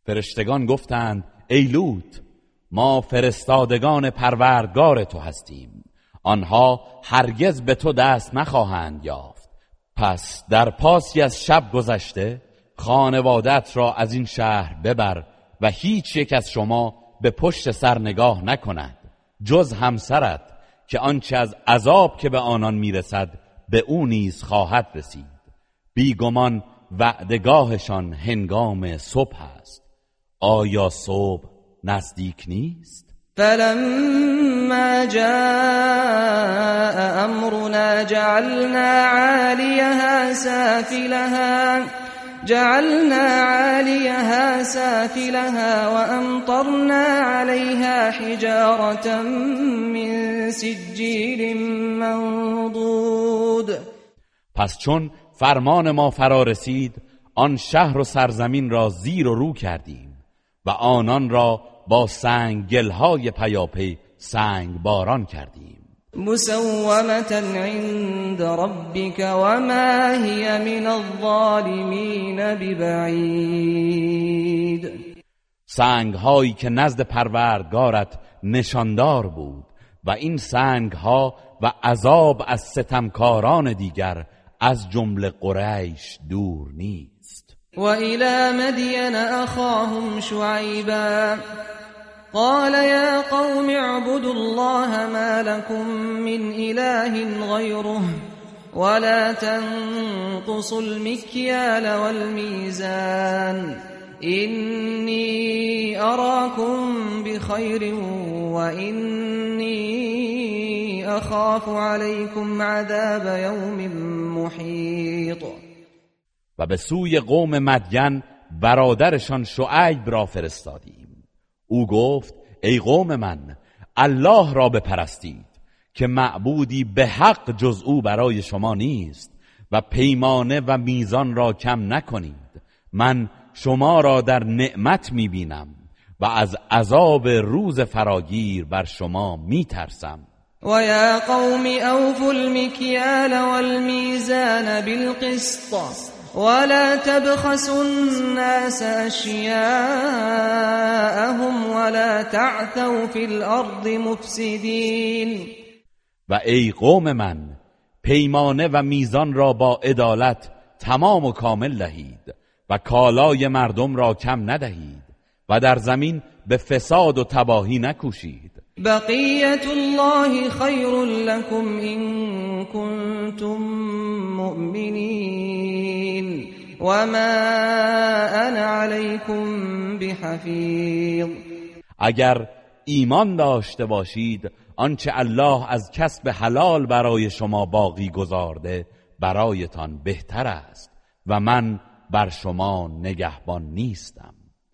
فرشتگان گفتند ای لوط ما فرستادگان پروردگار تو هستیم. آنها هرگز به تو دست نخواهند یافت. پس در پاسی از شب گذشته خانوادت را از این شهر ببر و هیچ یک از شما به پشت سر نگاه نکند جز همسرت که آنچه از عذاب که به آنان می‌رسد به او نیز خواهد رسید. بیگمان وعدگاهشان هنگام صبح است. آیا صبح نزدیک نیست؟ فلما جاء امرنا جعلنا عاليها سافلها جعلنا عاليها سافلها وأمطرنا عليها حجارة من سجيل منضود. پس چون فرمان ما فرا رسید آن شهر و سرزمین را زیر و رو کردیم و آنان را با سنگلهای پیاپی سنگ باران کردیم. مسومة عند ربك وما هي من الظالمين ببعید. سنگ هایی که نزد پروردگارت نشاندار بود و این سنگ ها و عذاب از ستمکاران دیگر از جمله قریش دور نیست. و الى مدین اخاهم شعیبا. قال يا قوم اعبدوا الله ما لكم من إله غيره ولا تنقصوا المكيال والميزان إني أراكم بخير وإني أخاف عليكم عذاب يوم محيط. و به سوی قوم مدین برادرشان شعیب را فرستادیم. او گفت ای قوم من الله را بپرستید که معبودی به حق جز او برای شما نیست و پیمانه و میزان را کم نکنید. من شما را در نعمت می‌بینم و از عذاب روز فراگیر بر شما میترسم. و یا قوم اوفوا المکیال والمیزان بالقسط. ولا تبخسوا الناس اشیاءهم ولا تعثوا في الارض مفسدین و ای قوم من پیمانه و میزان را با عدالت تمام و کامل دهید و کالای مردم را کم ندهید و در زمین به فساد و تباهی نکوشید. بقیت الله خیر لكم ان کنتم مؤمنین وما انا علیکم بحفیظ اگر ایمان داشته باشید آنچه الله از کسب حلال برای شما باقی گذارده برایتان بهتر است و من بر شما نگهبان نیستم.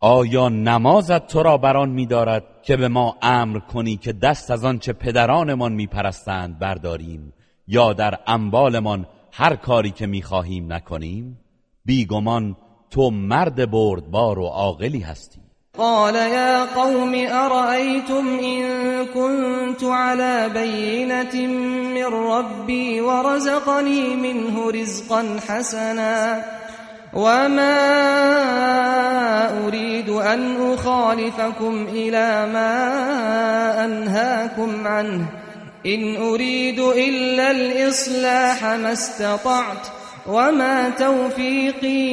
آیا نمازت تو را بران می‌دارد که به ما امر کنی که دست از آنچه پدرانمان میپرستند برداریم یا در اموالمان هر کاری که می‌خواهیم نکنیم؟ بیگمان تو مرد بردبار و عاقلی هستی. قال يا قوم أرأيتم إن كنت على بينة من ربي ورزقني منه رزقا حسنا وما أريد أن أخالفكم إلى ما أنهاكم عنه إن أريد إلا الإصلاح ما استطعت وما توفيقي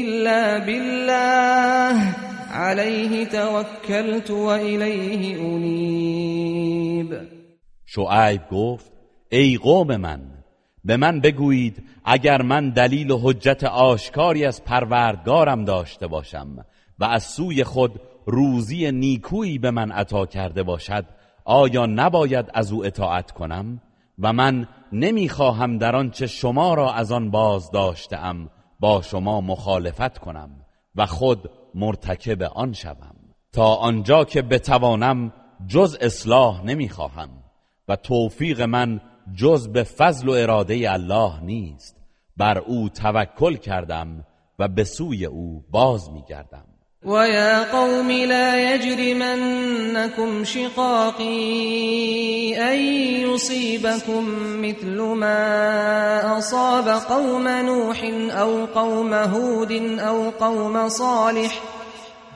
إلا بالله عليه توكلت وإليه أنيب. شعیب گفت ای قوم من به من بگویید اگر من دلیل و حجت آشکاری از پروردگارم داشته باشم و از سوی خود روزی نیکویی به من عطا کرده باشد آیا نباید از او اطاعت کنم؟ و من نمی‌خواهم در آنچه شما را از آن باز داشتم با شما مخالفت کنم و خود مرتکب آن شوم. تا آنجا که بتوانم جز اصلاح نمی‌خواهم و توفیق من جز به فضل و اراده الله نیست. بر او توکل کردم و به سوی او باز میگردم. ويا قوم لا يجرمنكم شقاقي أن يصيبكم مثل ما أصاب قوم نوح أو قوم هود أو قوم صالح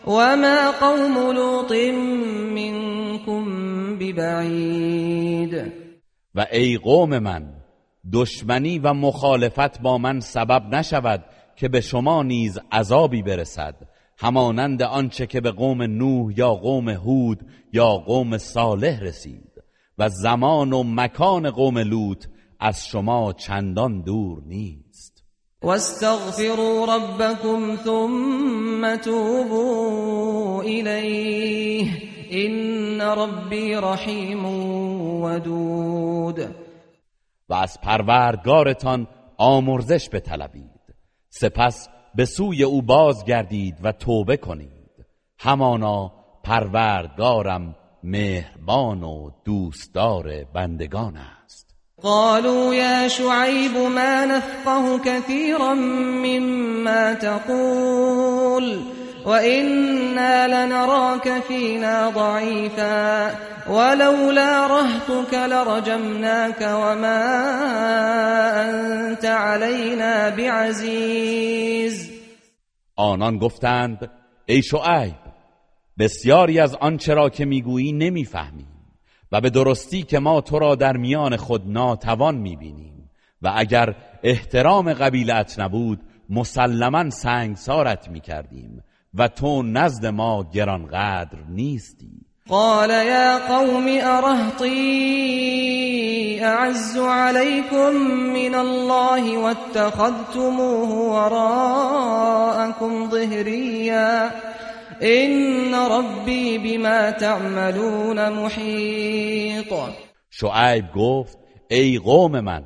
وما قوم لوط منكم ببعید و ای قوم من دشمنی و مخالفت با من سبب نشود که به شما نیز عذابی برسد همانند آنچه که به قوم نوح یا قوم هود یا قوم صالح رسید و زمان و مکان قوم لوط از شما چندان دور نیست. واستغفروا ربكم ثم توبوا إليه. إن ربي رحیم ودود. و از پروردگارتان آمرزش بطلبید. سپس به سوی او بازگردید و توبه کنید. همانا پروردگارم مهربان و دوستدار بندگان است. قالوا یا شعیب ما نفقه كثيرا مما تقول. وإنا لنراك فينا ضعيفا ولولا رهتك لرجمناك وما أنت علينا بعزيز آنان گفتند ای شعیب بسیاری از آنچه را که می‌گویی نمی‌فهمیم و به درستی که ما تو را در میان خود ناتوان می‌بینیم و اگر احترام قبیلت نبود مسلما سنگسارت می‌کردیم و تو نزد ما گرانقدر نیستی. قال يا قوم أرهطي أعز عليكم من الله واتخذتموه وراءكم ظهريا. إن ربي بما تعملون محيط. شعیب گفت ای قوم من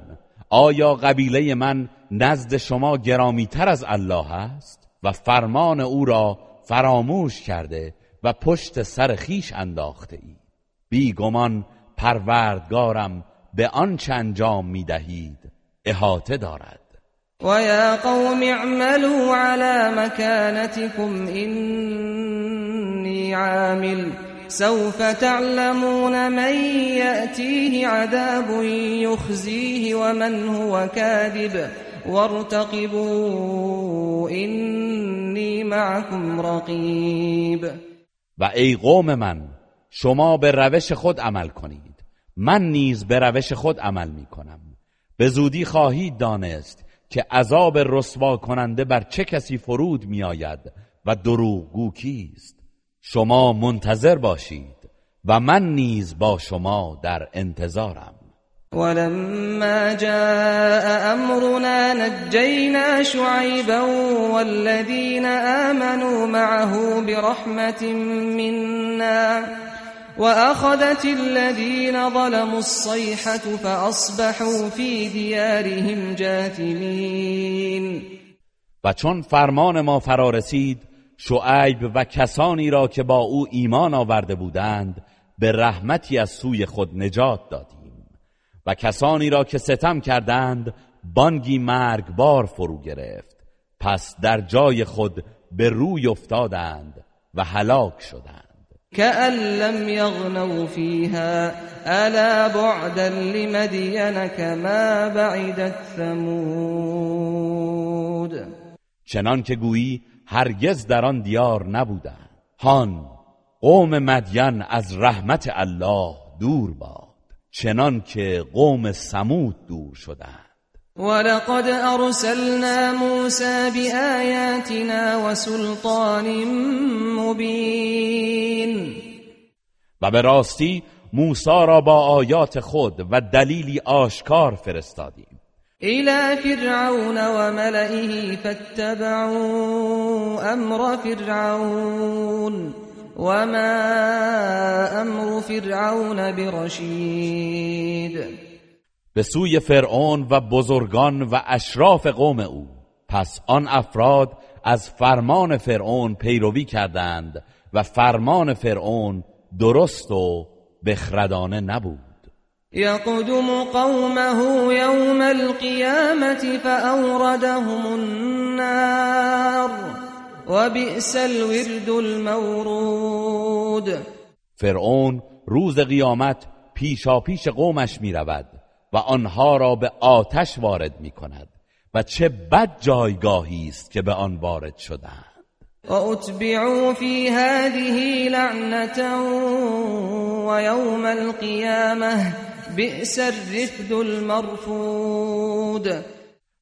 آیا قبیله من نزد شما گرامیتر از الله است؟ و فرمان او را فراموش کرده و پشت سر خیش انداخته ای. بیگمان پروردگارم به آنچه انجام می دهید احاطه دارد. و یا قوم اعملوا على مكانتكم اینی عامل. سوف تعلمون من يأتيه عذاب يخزيه ومن هو كاذب. وارتقبوا اینی معكم رقیب و ای قوم من شما به روش خود عمل کنید. من نیز به روش خود عمل می کنم. به زودی خواهید دانست که عذاب رسوا کننده بر چه کسی فرود می آید و دروغگو کیست. شما منتظر باشید و من نیز با شما در انتظارم. ولما جاء أمرنا نجينا شعيبا والذين آمنوا معه برحمة منا وأخذت الذين ظلموا الصيحة فأصبحوا في ديارهم جاثمين. و چون فرمان ما فرا رسید شعیب و کسانی را که با او ایمان آورده بودند به رحمتی از سوی خود نجات دادیم. و کسانی را که ستم کردند بانگی مرگبار فرو گرفت. پس در جای خود به روی افتادند و هلاک شدند. كأن لم يغنوا فيها الا بعدا لمدين كما بعدت ثمود. چنان که گویی هرگز در آن دیار نبودند. هان قوم مدین از رحمت الله دور باد. چنان که قوم سمود دور شدند. ولقد ارسلنا موسى بآياتنا وسلطان مبين. و به راستی موسی را با آیات خود و دلیلی آشکار فرستادیم. الى فرعون وملئه فاتبعوا امر فرعون. وما امر فرعون برشید به سوی فرعون و بزرگان و اشراف قوم او. پس آن افراد از فرمان فرعون پیروی کردند و فرمان فرعون درست و بخردانه نبود. یقدم قومه یوم القیامت فأوردهم النار. وبئس الورد المورود. فرعون روز قیامت پیشا پیش قومش می رود و آنها را به آتش وارد می کند و چه بد جایگاهی است که به آن وارد شدند. و اتبعوا فی هذه لعنتا و یوم القیامه بئس الرفد المرفود.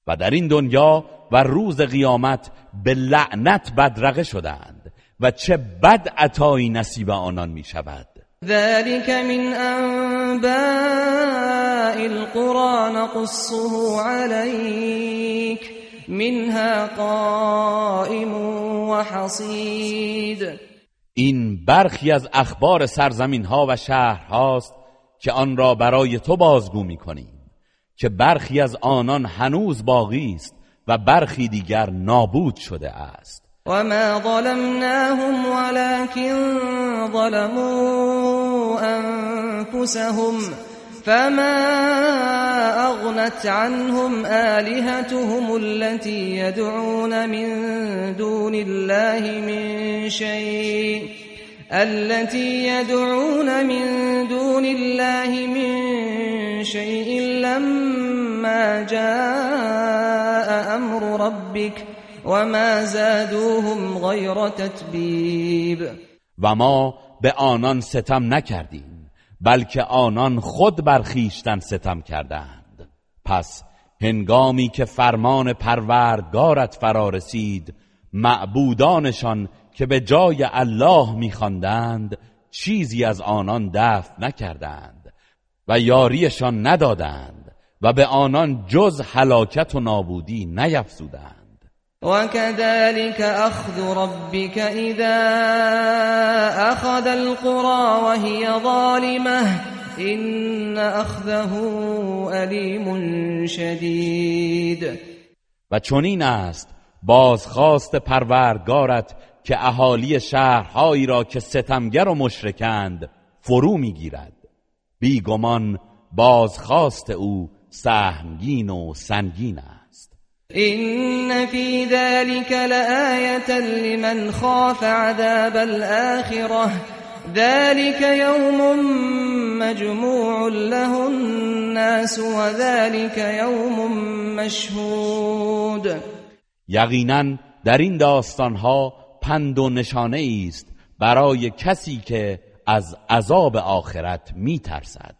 و در این دنیا و روز قیامت به لعنت بدرقه شدند و چه بد عطایی نصیب آنان می شود ذلك من انباء القرى نقصه عليك منها قائم وحصید این برخی از اخبار سرزمین ها و شهر هاست که آن را برای تو بازگو می کنیم که برخی از آنان هنوز باقی است. و برخی دیگر نابود شده است. و ما ظلمناهم ولكن ظلموا انفسهم فما اغنت عنهم آلهتهم التي يدعون من دون الله من شيء التي يدعون من دون الله من شيء لما جاء امر ربك وما زادوهم غير تتبیب و ما به آنان ستم نکردیم بلکه آنان خود برخیشتن ستم کردند. پس هنگامی که فرمان پروردگارت فرا رسید معبودانشان که به جای الله میخواندند چیزی از آنان دفع نکردند و یاریشان ندادند. و به آنان جز هلاکت و نابودی نیفزودند. وكذلك أخذ ربك إذا أخذ القرى وهي ظالمة إن أخذه أليم شدید. و چنین است بازخواست پروردگارت که اهالی شهرهایی را که ستمگر و مشرکند فرو می‌گیرد. بیگمان بازخواست او سهمگین و سنگین است. این فی ذلك لآیتا لمن خاف عذاب الآخرة. ذلك یوم مجموع له الناس وذلك یوم مشهود. یقینا در این داستانها پند و نشانه است برای کسی که از عذاب آخرت میترسد.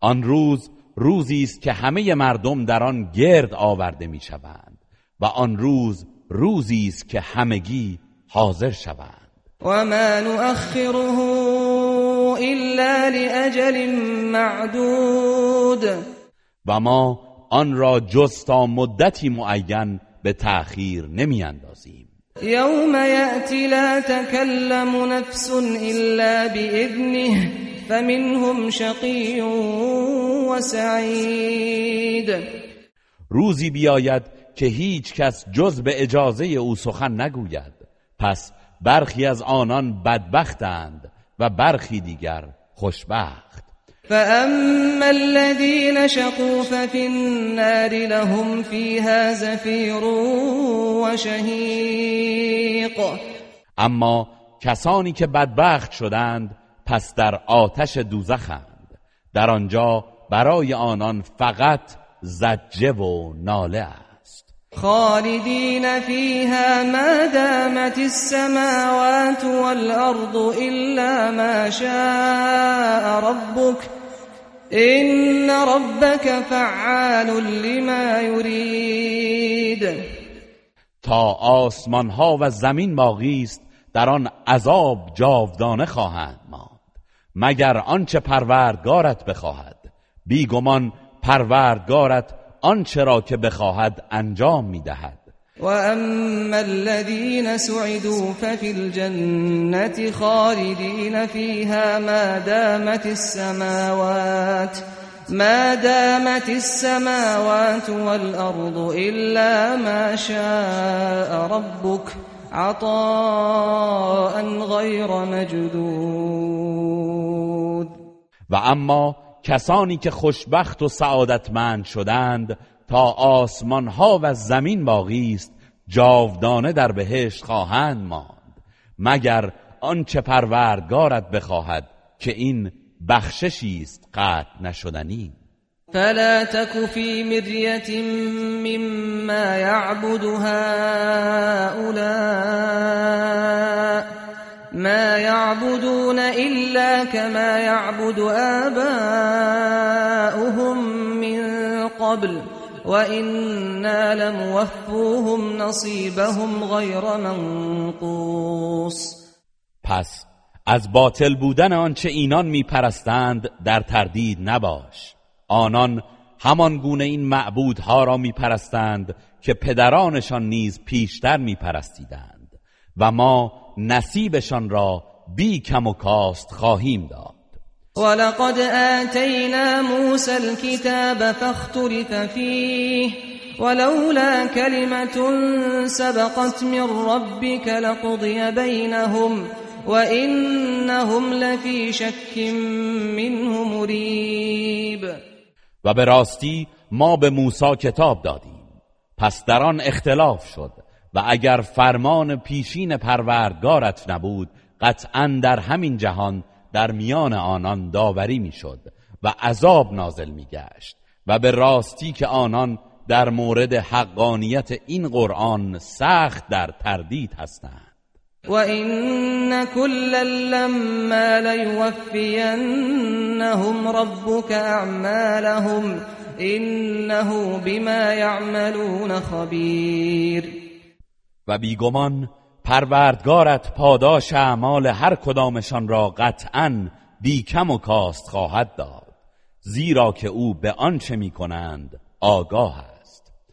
آن روز روزی است که همه مردم در آن گرد آورده می‌شوند و آن روز روزی است که همگی حاضر شوند. و ما نؤخره الا لاجل معدود. و ما آن را جز تا مدتی معین به تأخیر نمی اندازیم یوم یأتی لا تکلم نفس الا بإذنه. فمنهم شقی و سعید روزی بیاید که هیچ کس جز به اجازه او سخن نگوید. پس برخی از آنان بدبختند و برخی دیگر خوشبخت. فأما الذين شقوا ففي النار لهم فيها زفير وشهيق. اما کسانی که بدبخت شدند پس در آتش دوزخند. در آنجا برای آنان فقط زجه و ناله است. خالدين فيها ما دامت السماوات والأرض إلا ما شاء ربك إن ربك فعال لما يريد تا آسمان ها و زمین باقی است در آن عذاب جاودانه خواهند. مگر آنچه پروردگارت بخواهد. بیگمان پروردگارت آنچه را که بخواهد انجام می‌دهد. وأما الذين سعدوا ففي الجنة خالدين فيها ما دامت السماوات ما دامت السماوات والأرض إلا ما شاء ربك عطاء غير مجدود. و اما کسانی که خوشبخت و سعادتمند شدند تا آسمان ها و زمین باقی است جاودانه در بهشت خواهند ماند. مگر آنچه پروردگارت بخواهد که این بخششی است قطع نشدنی؟ فلا تك في مرية مما يعبد هؤلاء ما يعبدون إلا كما يعبد آباؤهم من قبل وإنا لموفوهم نصيبهم غير منقوص. پس از باطل بودن آنچه اینان میپرستند در تردید نباش. آنان همان گونه این معبودها را میپرستند که پدرانشان نیز پیشتر میپرستیدند و ما نصیبشان را بی کم و کاست خواهیم داد. ولقد آتينا موسى الكتاب فاختلف فيه ولولا كلمة سبقت من ربك لقضي بينهم وإنهم لفي شك منه مريب و به راستی ما به موسی کتاب دادیم. پس در آن اختلاف شد و اگر فرمان پیشین پروردگارت نبود قطعا در همین جهان در میان آنان داوری می‌شد و عذاب نازل میگشت و به راستی که آنان در مورد حقانیت این قرآن سخت در تردید هستند. وإن كلا لما ليوفينهم ربك أعمالهم إنه بما يعملون خبير. و بیگمان پروردگارت پاداش اعمال هر کدامشان را قطعا بی کم و کاست خواهد داد زیرا که او به آنچه می کنند آگاه است.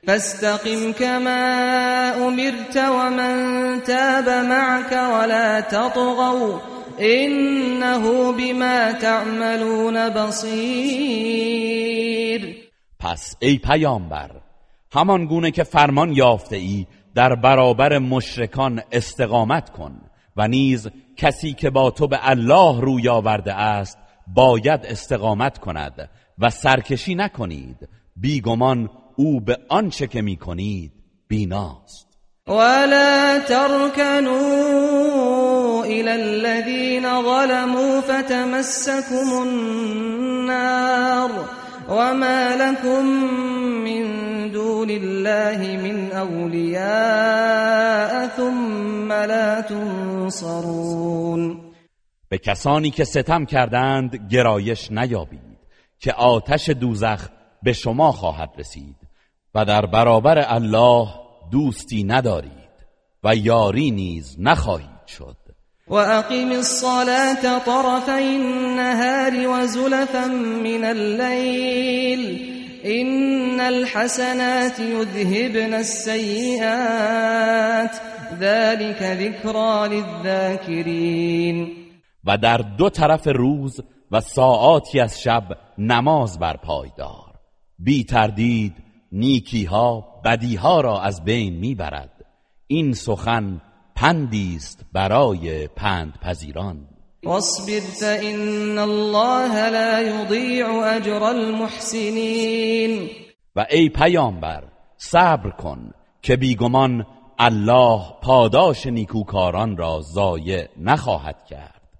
فاستقم كما امرت ومن تاب معك ولا تطغوا انه بما تعملون بصير. پس ای پیامبر همان گونه که فرمان یافته ای در برابر مشرکان استقامت کن و نیز کسی که با تو به الله روی آورده است باید استقامت کند و سرکشی نکنید. بیگمان او به آنچه که می کنید بیناست. ولا تركنوا إلى الذين ظلموا فتمسكم النار وما لكم من دون الله من أولياء ثم لا تنصرون. به کسانی که ستم کردند گرایش نیابید که آتش دوزخ به شما خواهد رسید. و در برابر الله دوستی ندارید و یاری نیز نخواهید شد. وأقم الصلاة طرفي النهار وزلفا من الليل إن الحسنات يذهبن السيئات ذلك ذكرى للذاكرين و در دو طرف روز و ساعاتی از شب نماز بر پایدار بی تردید نیکی ها بدی ها را از بین می‌برد. این سخن پندی است برای پند پذیران واصبر فإن الله لا يضيع أجر المحسنين. و ای پیامبر صبر کن که بیگمان الله پاداش نیکوکاران را ضایع نخواهد کرد.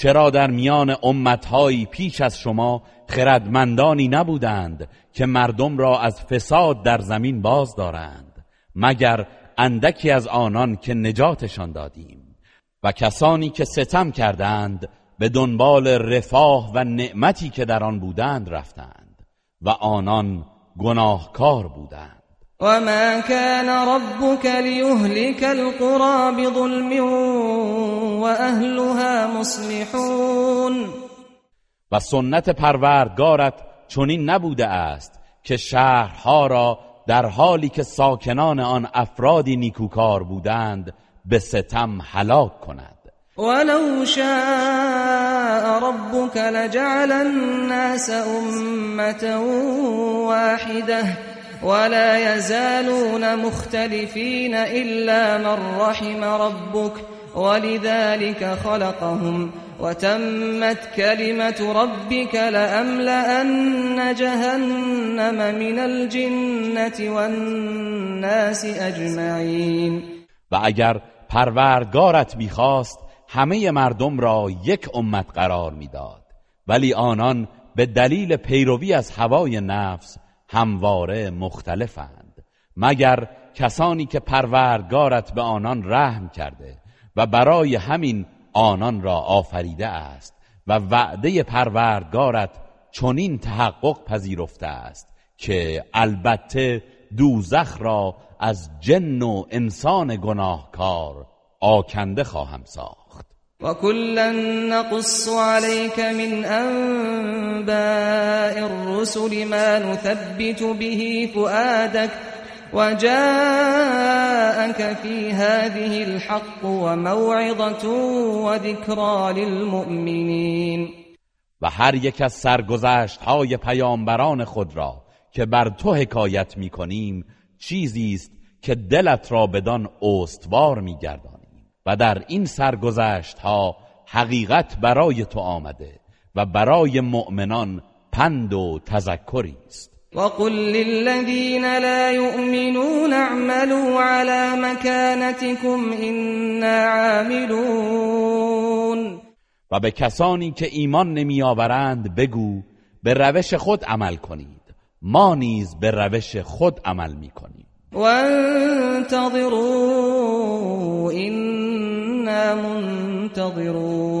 چرا در میان امتهایی پیش از شما خردمندانی نبودند که مردم را از فساد در زمین باز دارند مگر اندکی از آنان که نجاتشان دادیم؟ و کسانی که ستم کردند به دنبال رفاه و نعمتی که در آن بودند رفتند و آنان گناهکار بودند. وما كان ربك ليهلك القرى بظلم واهلها مصلحون و سنت پروردگارت چنین نبوده است که شهرها را در حالی که ساکنان آن افرادی نیکوکار بودند به ستم هلاک کند. ولو شاء ربك لجعل الناس أمة واحدة ولا يزالون مختلفين إلا من رحم ربك ولذلك خلقهم وتمت كلمة ربك لأملأن جهنم من الجنة والناس أجمعين. و اگر پروردگارت می‌خواست همه مردم را یک امت قرار می‌داد. ولی آنان به دلیل پیروی از هوای نفس همواره مختلفند مگر کسانی که پروردگارت به آنان رحم کرده و برای همین آنان را آفریده است و وعده پروردگارت چنین تحقق پذیرفته است که البته دوزخ را از جن و انسان گناهکار آکنده خواهم ساخت. و کلا نقص عليك من انباء الرسل ما نثبت به فؤادك وجاءك في هذه الحق وموعظة وذكرى للمؤمنين. و هر یک از سرگذشت های پیامبران خود را که بر تو حکایت می کنیم چیزی است که دلت را بدان استوار می و در این سرگذشت ها حقیقت برای تو آمده و برای مؤمنان پند و تذکری است. وقل للذین لا يؤمنون اعملوا على مكانتكم إنا عاملون. و به کسانی که ایمان نمیآورند بگو به روش خود عمل کنید. ما نیز به روش خود عمل می‌کنیم. وانتظروا إنا منتظرون.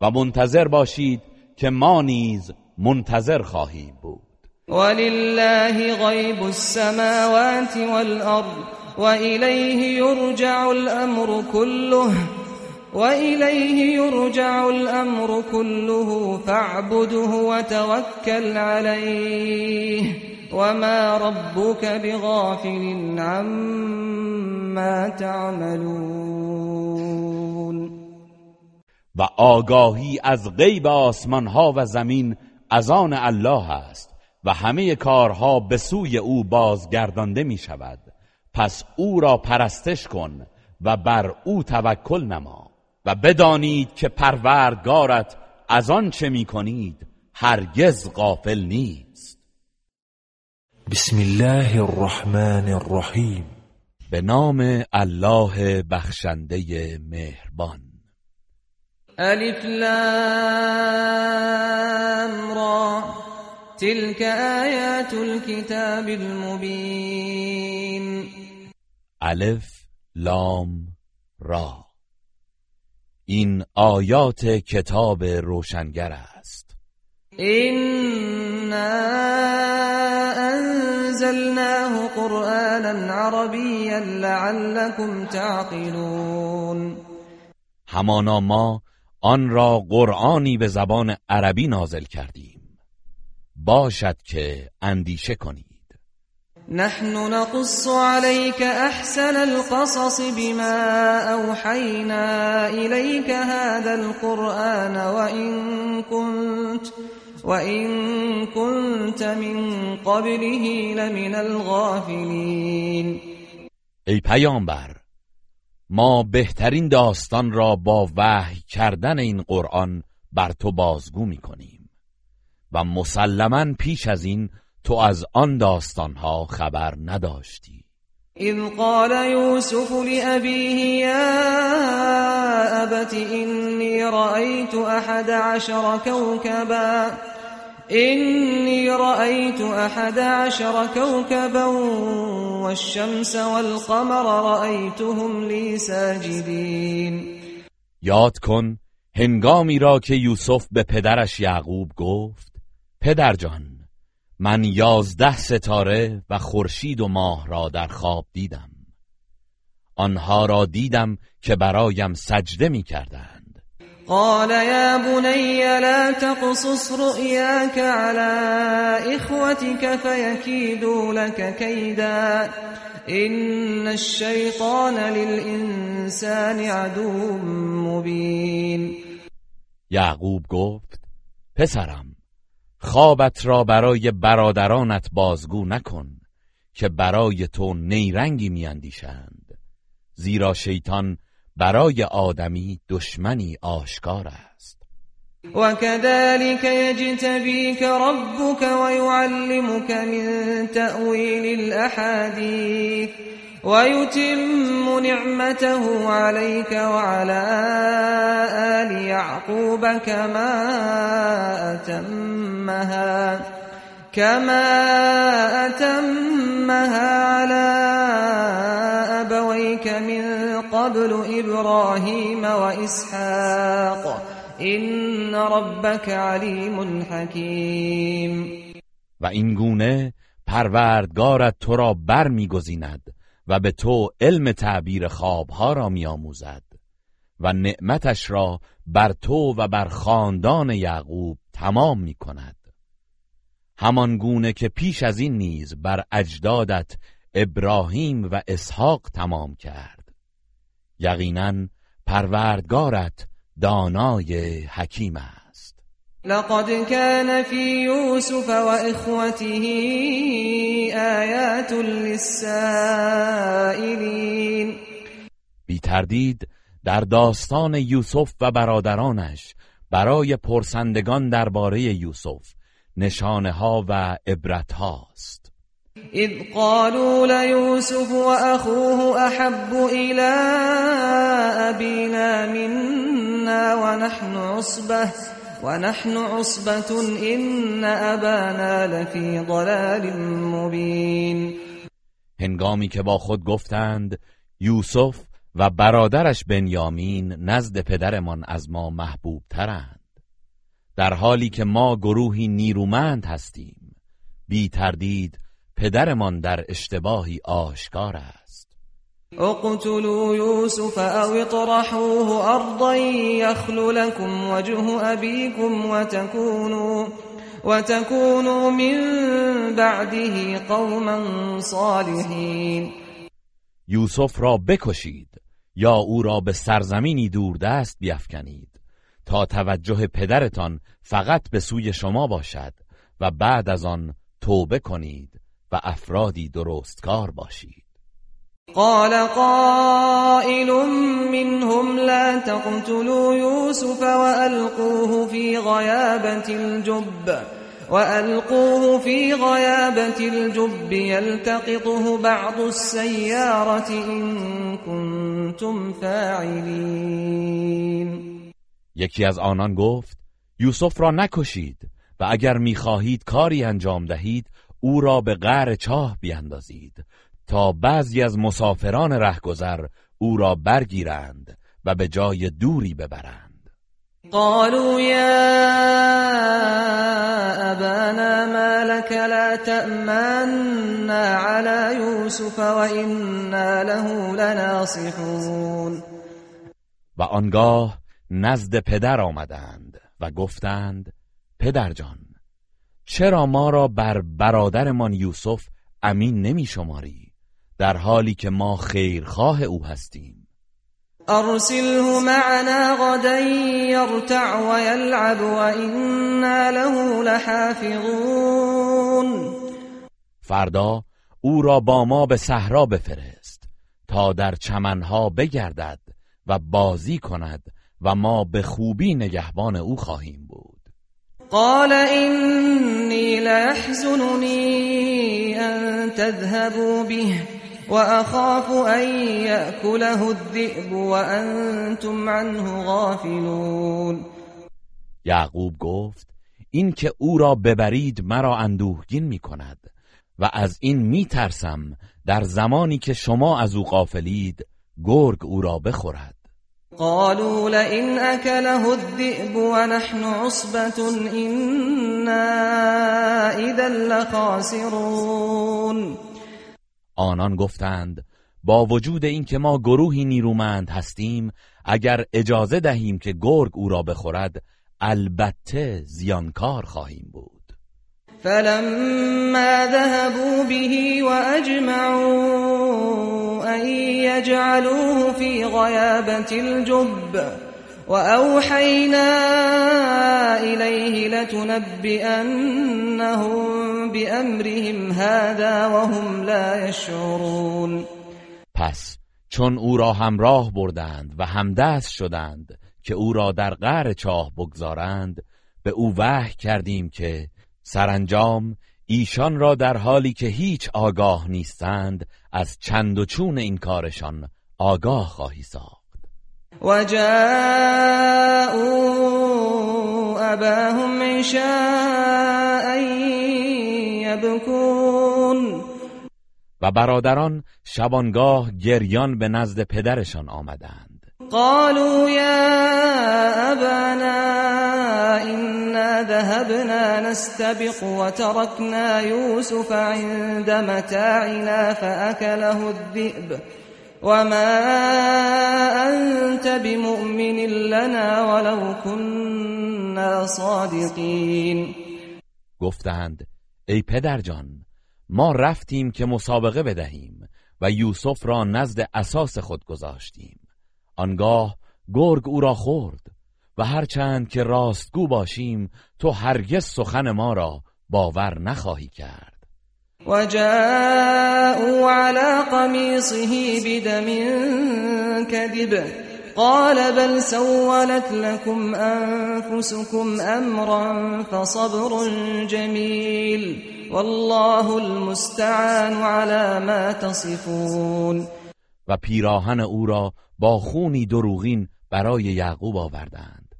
و منتظر باشید که ما نیز منتظر خواهیم بود. ولله غیب السماوات والأرض وإليه يرجع الأمر كله وإليه يرجع الأمر كله فاعبده وتوكل عليه. وما ربك بغافل عما تعملون و آگاهی از غیب آسمان ها و زمین از آن الله است و همه کارها به سوی او بازگردانده می شود پس او را پرستش کن و بر او توکل نما و بدانید که پروردگارت از آن چه می کنید هرگز غافل نیست. بسم الله الرحمن الرحیم به نام الله بخشنده مهربان. الف لام را. تلك آیات الكتاب المبین الف لام را. این آیات کتاب روشنگر است. إنا انزلناه قرآنا عربيا لعلكم تعقلون. همانا ما آن را قرآنی به زبان عربی نازل کردیم. باشد که اندیشه کنید. نحن نقص عليك احسن القصص بما اوحينا اليك هذا القرآن وان كنت وإن كنت من قبله لمن الغافلين ای پیامبر ما بهترین داستان را با وحی کردن این قرآن بر تو بازگو می کنیم و مسلما پیش از این تو از آن داستانها خبر نداشتی. اذ قال يوسف لأبيه يا أبت إني رأيت أحد عشر كوكبا إني رأيت أحد عشر كوكبا والشمس والقمر رأيتهم لي ساجدين. یاد کن هنگامی را که یوسف به پدرش یعقوب گفت پدر جان من یازده ستاره و خورشید و ماه را در خواب دیدم. آنها را دیدم که برایم سجده می کردند قال یا بنی لا تقصص رؤیاك على اخوتك فيكيدوا لك كيدا. ان الشیطان للانسان عدو مبین یعقوب گفت پسرم خوابت را برای برادرانت بازگو نکن که برای تو نیرنگی میاندیشند. زیرا شیطان برای آدمی دشمنی آشکار است. و كذلك يجتبيك ربك ويعلمك من تأويل الاحاديث ويتم نعمته عليك وعلى آل يعقوب كما أتمها كما أتمها على أبويك من قبل إبراهيم وإسحاق. إن ربك عليم حكيم. و این گونه پروردگارت تو را بر میگزیند و به تو علم تعبیر خوابها را میآموزد و نعمتش را بر تو و بر خاندان یعقوب تمام می کند همان گونه که پیش از این نیز بر اجدادت ابراهیم و اسحاق تمام کرد. یقینا پروردگارت دانای حکیم است. لقد كان في يوسف وإخوته آيات للسائلين. بی تردید در داستان یوسف و برادرانش برای پرسندگان درباره یوسف نشانه ها و عبرت هاست اذ قالوا ليوسف واخوه احب الى ابينا منا ونحن عصبه ونحن عصبة إن أبانا لفي ضلال مبين. هنگامی که با خود گفتند یوسف و برادرش بنیامین نزد پدرمان از ما محبوب ترند. در حالی که ما گروهی نیرومند هستیم بی تردید پدرمان در اشتباهی آشکار است اقتلوا یوسف او اطرحوه ارضا یخل لكم وجه ابیكم وتكونوا وتكونوا من بعده قوما صالحین یوسف را بکشید یا او را به سرزمینی دوردست بیافکنید تا توجه پدرتان فقط به سوی شما باشد و بعد از آن توبه کنید و افرادی درستکار باشید. قال قائل منهم لا تقتلوا يوسف وألقوه في غيابة الجب وألقوه في غيابة الجب يلتقطه بعض السيارة إن كنتم فاعلين. یکی از آنان گفت یوسف را نکشید و اگر می‌خواهید کاری انجام دهید او را به غر چاه بیاندازید. تا بعضی از مسافران رهگذر او را برگیرند و به جای دوری ببرند. قالوا یا ابانا ما لك لا تأمنا على یوسف وإنا له لناصحون. و آنگاه نزد پدر آمدند و گفتند پدر جان چرا ما را بر برادرمان یوسف امین نمی شماری؟ در حالی که ما خیرخواه او هستیم. أرسله معنا غدا يرتع ويلعب وإنا له لحافظون. فردا او را با ما به صحرا بفرست تا در چمنها بگردد و بازی کند و ما به خوبی نگهبان او خواهیم بود. قال إني ليحزنني أن تذهبوا به. وأخاف أن يأكله الذئب وأنتم عنه غافلون. یعقوب گفت این که او را ببرید مرا اندوهگین می کند و از این می ترسم در زمانی که شما از او غافلید گرگ او را بخورد. قالوا لئن أكله الذئب ونحن عصبة إنا إذا لخاسرون. آنان گفتند با وجود اینکه ما گروهی نیرومند هستیم اگر اجازه دهیم که گرگ او را بخورد البته زیانکار خواهیم بود. فلما ذهبوا به وأجمعوا أن يجعلوه في غيابة الجب. وأوحينا إليه لتنبئنهم بأمرهم هذا وهم لا يشعرون پس چون او را همراه بردند و همدست شدند که او را در قعر چاه بگذارند به او وحی کردیم که سرانجام ایشان را در حالی که هیچ آگاه نیستند از چند و چون این کارشان آگاه خواهی ساخت. و جاءوا أباهم عشاء یبکون و برادران شبانگاه گریان به نزد پدرشان آمدند. قالوا يا أبانا إنا ذهبنا نستبق وتركنا يوسف عند متاعنا فأكله الذئب. وما أنت بمؤمن لنا ولو كنا صادقين. گفتند ای پدرجان ما رفتیم که مسابقه بدهیم و یوسف را نزد اساس خود گذاشتیم. آنگاه گرگ او را خورد و هرچند که راستگو باشیم تو هرگز سخن ما را باور نخواهی کرد. و جاءوا على قمیصه بدم كذب قال بل سولت لكم انفسكم امرا فصبر جميل والله المستعان على ما تصفون و پیراهن او را با خونی دروغین برای یعقوب آوردند.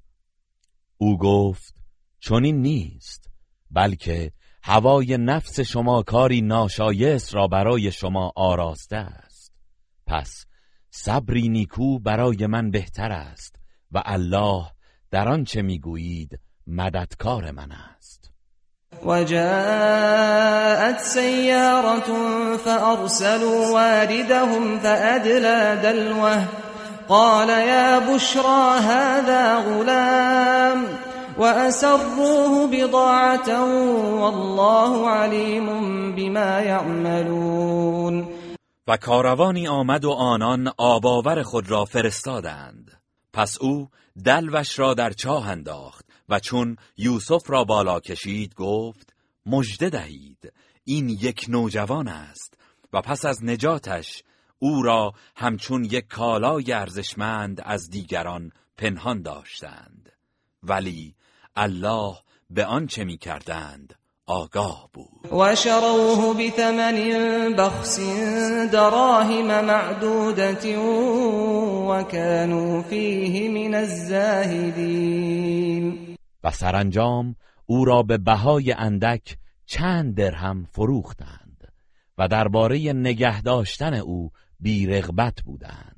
او گفت چنین نیست بلکه هوای نفس شما کاری ناشایست را برای شما آراسته است. پس صبری نیکو برای من بهتر است و الله در آنچه می‌گویید مددکار من است. وجاءت سيارة فأرسلوا واردهم فأدلى دلوه. قال يا بشرى هذا غلام. وأسروه بضاعة والله عليم بما يعملون. و کاروانی آمد و آنان آباور خود را فرستادند. پس او دلوش را در چاه انداخت و چون یوسف را بالا کشید گفت مژده دهید این یک نوجوان است و پس از نجاتش او را همچون یک کالای ارزشمند از دیگران پنهان داشتند. ولی الله به آنچه می کردند آگاه بود. و شروه بثمن بخس دراهم معدودت و كانوا فیه من الزاهدین و سرانجام او را به بهای اندک چند درهم فروختند و درباره نگه داشتن او بیرغبت بودند.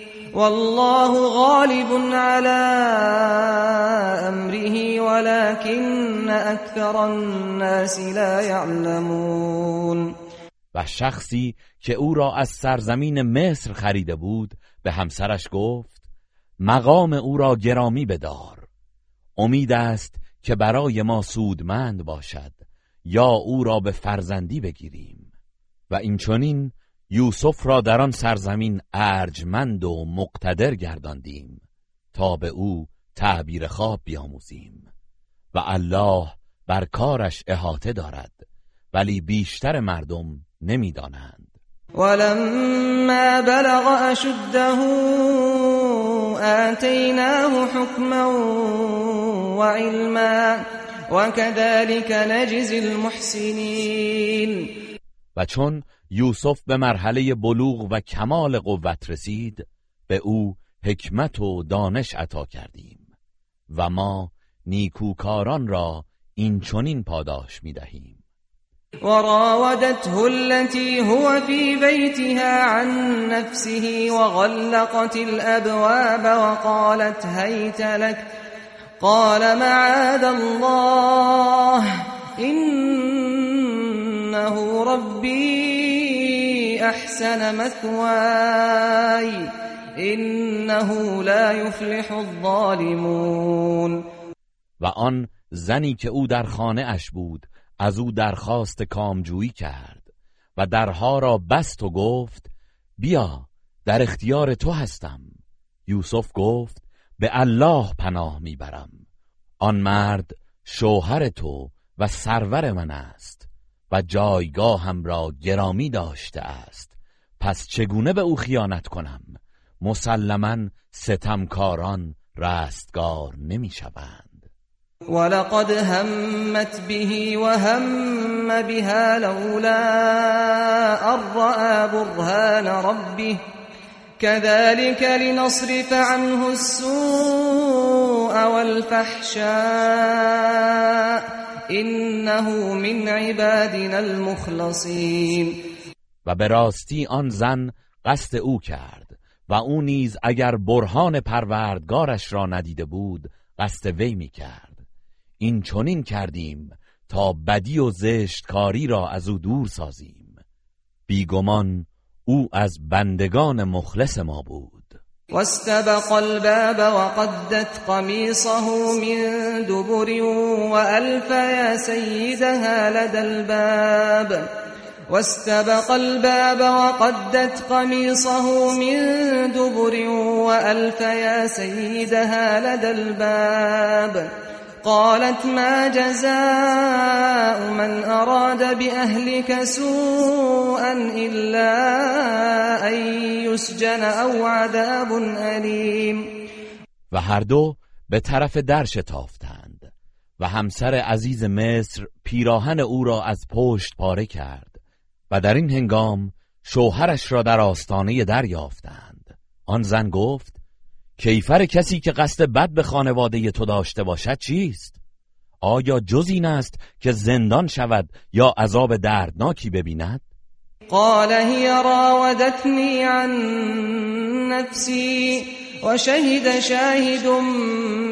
والله غالب على امره ولكن اكثر الناس لا يعلمون. و شخصی که او را از سرزمین مصر خریده بود به همسرش گفت مقام او را گرامی بدار. امید است که برای ما سودمند باشد یا او را به فرزندی بگیریم. و این چونین یوسف را در آن سرزمین ارجمند و مقتدر گرداندیم تا به او تعبیر خواب بیاموزیم و الله بر کارش احاطه دارد ولی بیشتر مردم نمی‌دانند. ولما بلغ اشده آتیناه حکما وعلما وكذلك نجزی المحسنین. و چون یوسف به مرحله بلوغ و کمال قوت رسید به او حکمت و دانش عطا کردیم و ما نیکوکاران را این چنین پاداش می دهیم وراودته التي هو في بيتها عن نفسه وغلقت الأبواب وقالت هيت لك قال معاذ الله إنه ربي أحسن مثواي إنه لا يفلح الظالمون. و آن زنی که او در خانه اش بود از او درخواست کامجویی کرد و درها را بست و گفت بیا در اختیار تو هستم. یوسف گفت به الله پناه می‌برم. آن مرد شوهر تو و سرور من است. و جایگاهم را گرامی داشته است. پس چگونه به او خیانت کنم؟ مسلما ستمکاران رستگار نمی‌شوند. ولقد همت به وهم بها لولا رأى برهان ربه. كذلك لنصرف عنه السوء والفحشاء. إنه من عبادنا المخلصين. و به راستی آن زن قصد او کرد و او نیز اگر برهان پروردگارش را ندیده بود قصد وی می کرد. این چنین کردیم تا بدی و زشتکاری را از او دور سازیم. بیگمان او از بندگان مخلص ما بود. واستبق الباب وقدت قميصه من دبر وألف يا سيدها لدى الباب. واستبق الباب وقدت قميصه من دبر وألف يا سيدها لدى الباب. قالت ما جزاء من أراد بأهلك سوءا إلا أن يسجن أو عذاب أليم. و هر دو به طرف در شتافتند و همسر عزیز مصر پیراهن او را از پشت پاره کرد و در این هنگام شوهرش را در آستانه در یافتند آن زن گفت کیفر کسی که قصد بد به خانواده تو داشته باشد چیست؟ آیا جز این است که زندان شود یا عذاب دردناکی ببیند؟ قال هي راودتني عن نفسي وشهد شاهد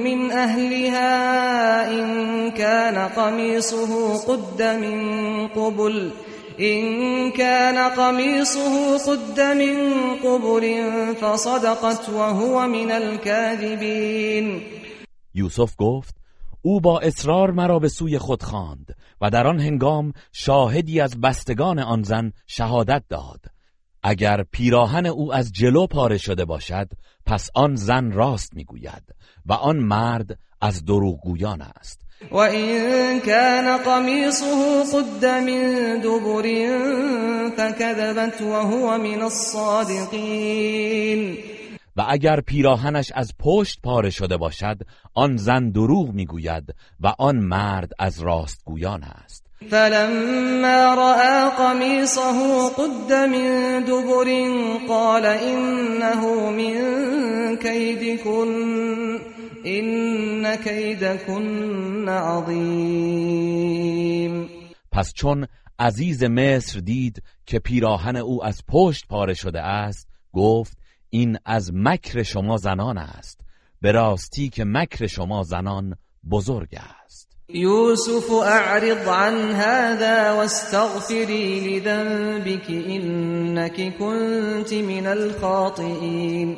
من أهلها إن كان قميصه قد من قبل إن كان قميصه قد من قبر فصدقت وهو من الكاذبين. یوسف گفت او با اصرار مرا به سوی خود خواند و در آن هنگام شاهدی از بستگان آن زن شهادت داد. اگر پیراهن او از جلو پاره شده باشد پس آن زن راست می‌گوید و آن مرد از دروغگویان است. وإن كان قميصه قد من دبر فكذبت وهو من الصادقين و اگر پیراهنش از پشت پاره شده باشد آن زن دروغ می‌گوید و آن مرد از راستگویان است. فلما رأى قميصه قد من دبر قال إنه من كيدكن این کیدکن عظیم پس چون عزیز مصر دید که پیراهن او از پشت پاره شده است گفت این از مکر شما زنان است. به راستی که مکر شما زنان بزرگ است. یوسف اعرض عن هذا واستغفری لذنبك انك كنت من الخاطئین.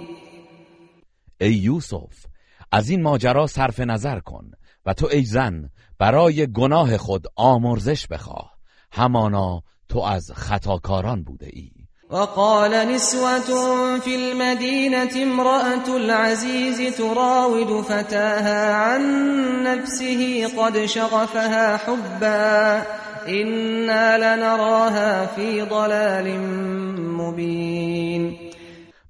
ای یوسف از این ماجرا صرف نظر کن و تو ای زن برای گناه خود آمرزش بخواه. همانا تو از خطاکاران بوده ای. وقال نسوة في المدينة امرأة العزيز تراود فتاها عن نفسه قد شغفها حبا. إنا لنراها في ضلال مبين.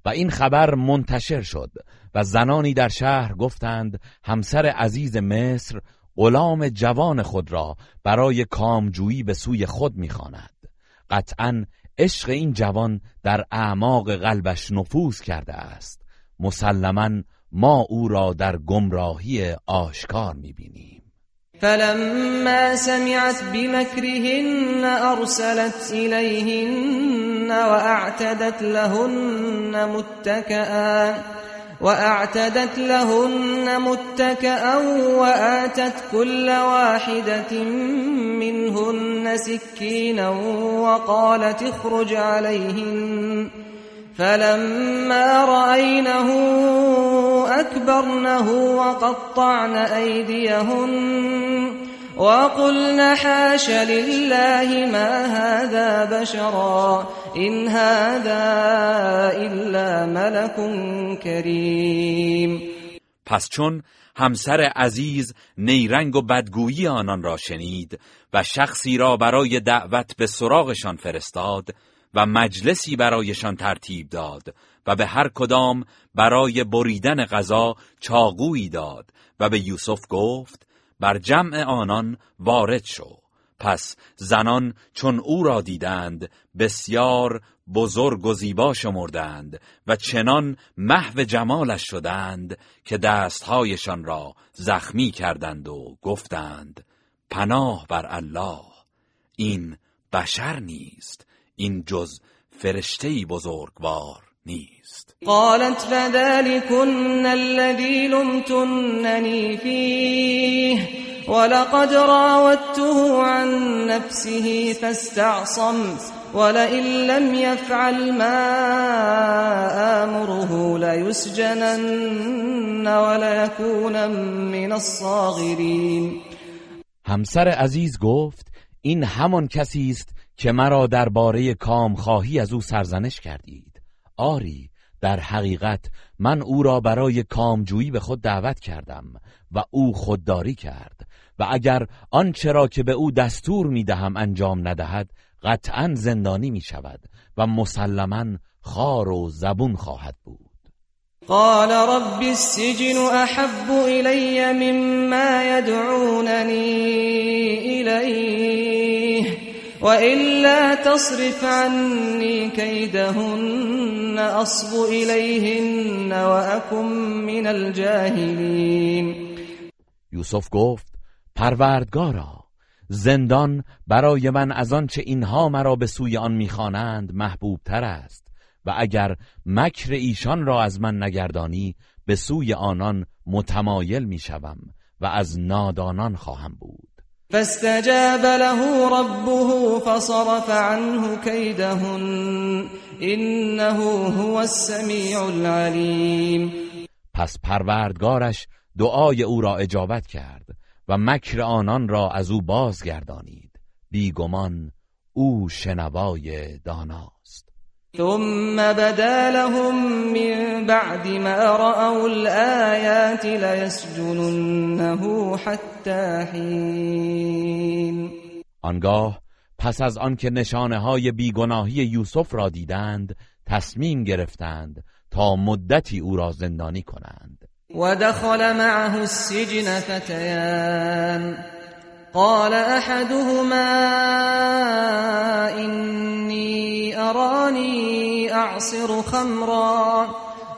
و این خبر منتشر شد و زنانی در شهر گفتند همسر عزیز مصر غلام جوان خود را برای کامجویی به سوی خود می‌خواند. قطعا عشق این جوان در اعماق قلبش نفوذ کرده است. مسلما ما او را در گمراهی آشکار می‌بینیم. فلما سمعت بمكرهن أرسلت إليهن وأعتدت لهن متكئا وأعتدت لهن متكئا وآتت كل واحدة منهن سكينا وقالت اخرج عليهن. فلما رأينه أكبرنه وقطعن أيديهن وقلن حاش لله ما هذا بشرا إن هذا إلا ملك كريم. پس چون همسر عزیز نیرنگ و بدگویی آنان را شنید و شخصی را برای دعوت به سراغشان فرستاد و مجلسی برایشان ترتیب داد و به هر کدام برای بریدن غذا چاقویی داد و به یوسف گفت بر جمع آنان وارد شو. پس زنان چون او را دیدند بسیار بزرگ و زیبا شمردند و چنان محو جمالش شدند که دستهایشان را زخمی کردند و گفتند پناه بر الله این بشر نیست. این جز فرشته بزرگوار نیست. قالت فذلكن الذي لمتنني فيه ولقد راودته عن نفسه فاستعصم ولئن لم يفعل ما آمره ليسجنن وليكون من الصاغرين. همسر عزیز گفت این همان کسی است که مرا درباره کامخواهی از او سرزنش کردید. آری در حقیقت من او را برای کامجویی به خود دعوت کردم و او خودداری کرد و اگر آنچه را که به او دستور می‌دهم انجام ندهد قطعا زندانی می شود و مسلما خار و زبون خواهد بود. قال رب السجن احب الي مما يدعونني اليه وإلا تصرف عني كيدهن اصب اليهن واكن من الجاهلين. یوسف گفت پروردگارا زندان برای من از آنچه اینها مرا به سوی آن می‌خوانند محبوب تر است و اگر مکر ایشان را از من نگردانی به سوی آنان متمایل می‌شوم و از نادانان خواهم بود. فاستجاب له ربه فصرف عنه كيدهن. انه هو السمیع العلیم پس پروردگارش دعای او را اجابت کرد و مکر آنان را از او بازگردانید. بیگمان او شنوای داناست ثم بدا لهم من بعد ما رأوا الآيات ليسجننه حتى حين. آنگاه پس از آنکه نشانه های بیگناهی یوسف را دیدند تصمیم گرفتند تا مدتی او را زندانی کنند. ودخل معه السجن فتيان قال أحدهما إني أراني أعصر خمرا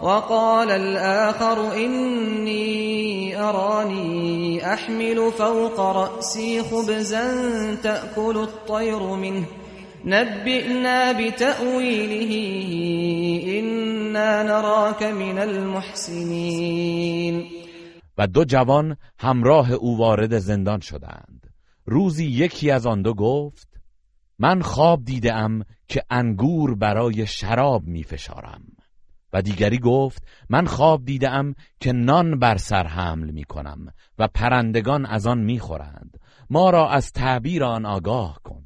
وقال الآخر إني أراني أحمل فوق رأسي خبزا تأكل الطير منه. نبئنا بتأويله إنا نراك من المحسنين. و دو جوان همراه أو وارد زندان شدند. روزی یکی از آن دو گفت من خواب دیدم که انگور برای شراب می فشارم. و دیگری گفت من خواب دیدم که نان بر سر حمل می کنم و پرندگان از آن می خورند. ما را از تعبیر آن آگاه کن.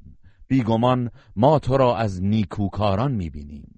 بیگمان ما تو را از نیکوکاران می بینیم.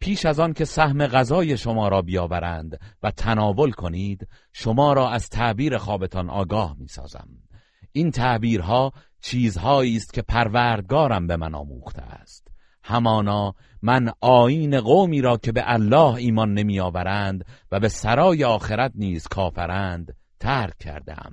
پیش از آن که سهم غذای شما را بیاورند و تناول کنید شما را از تعبیر خوابتان آگاه می سازم این تعبیرها چیزهایی است که پروردگارم به من آموخته است. همانا من آین قومی را که به الله ایمان نمی آورند و به سرای آخرت نیز کافرند ترک کردم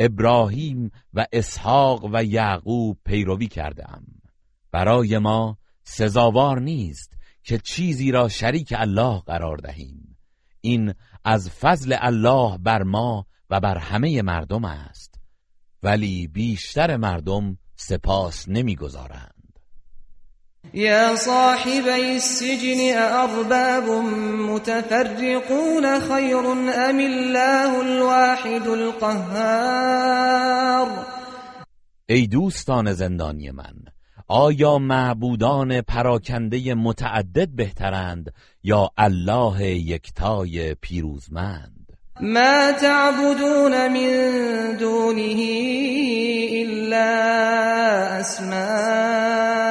ابراهیم و اسحاق و یعقوب پیروی کردم برای ما سزاوار نیست که چیزی را شریک الله قرار دهیم. این از فضل الله بر ما و بر همه مردم است. ولی بیشتر مردم سپاس نمی‌گذارند. يا صاحبي السجن أأرباب متفرقون خير أم الله الواحد القهار؟ ای دوستان زندانی من آیا معبودان پراکنده متعدد بهترند یا الله یکتای پیروزمند؟ ما تعبدون من دونه إلا أسماء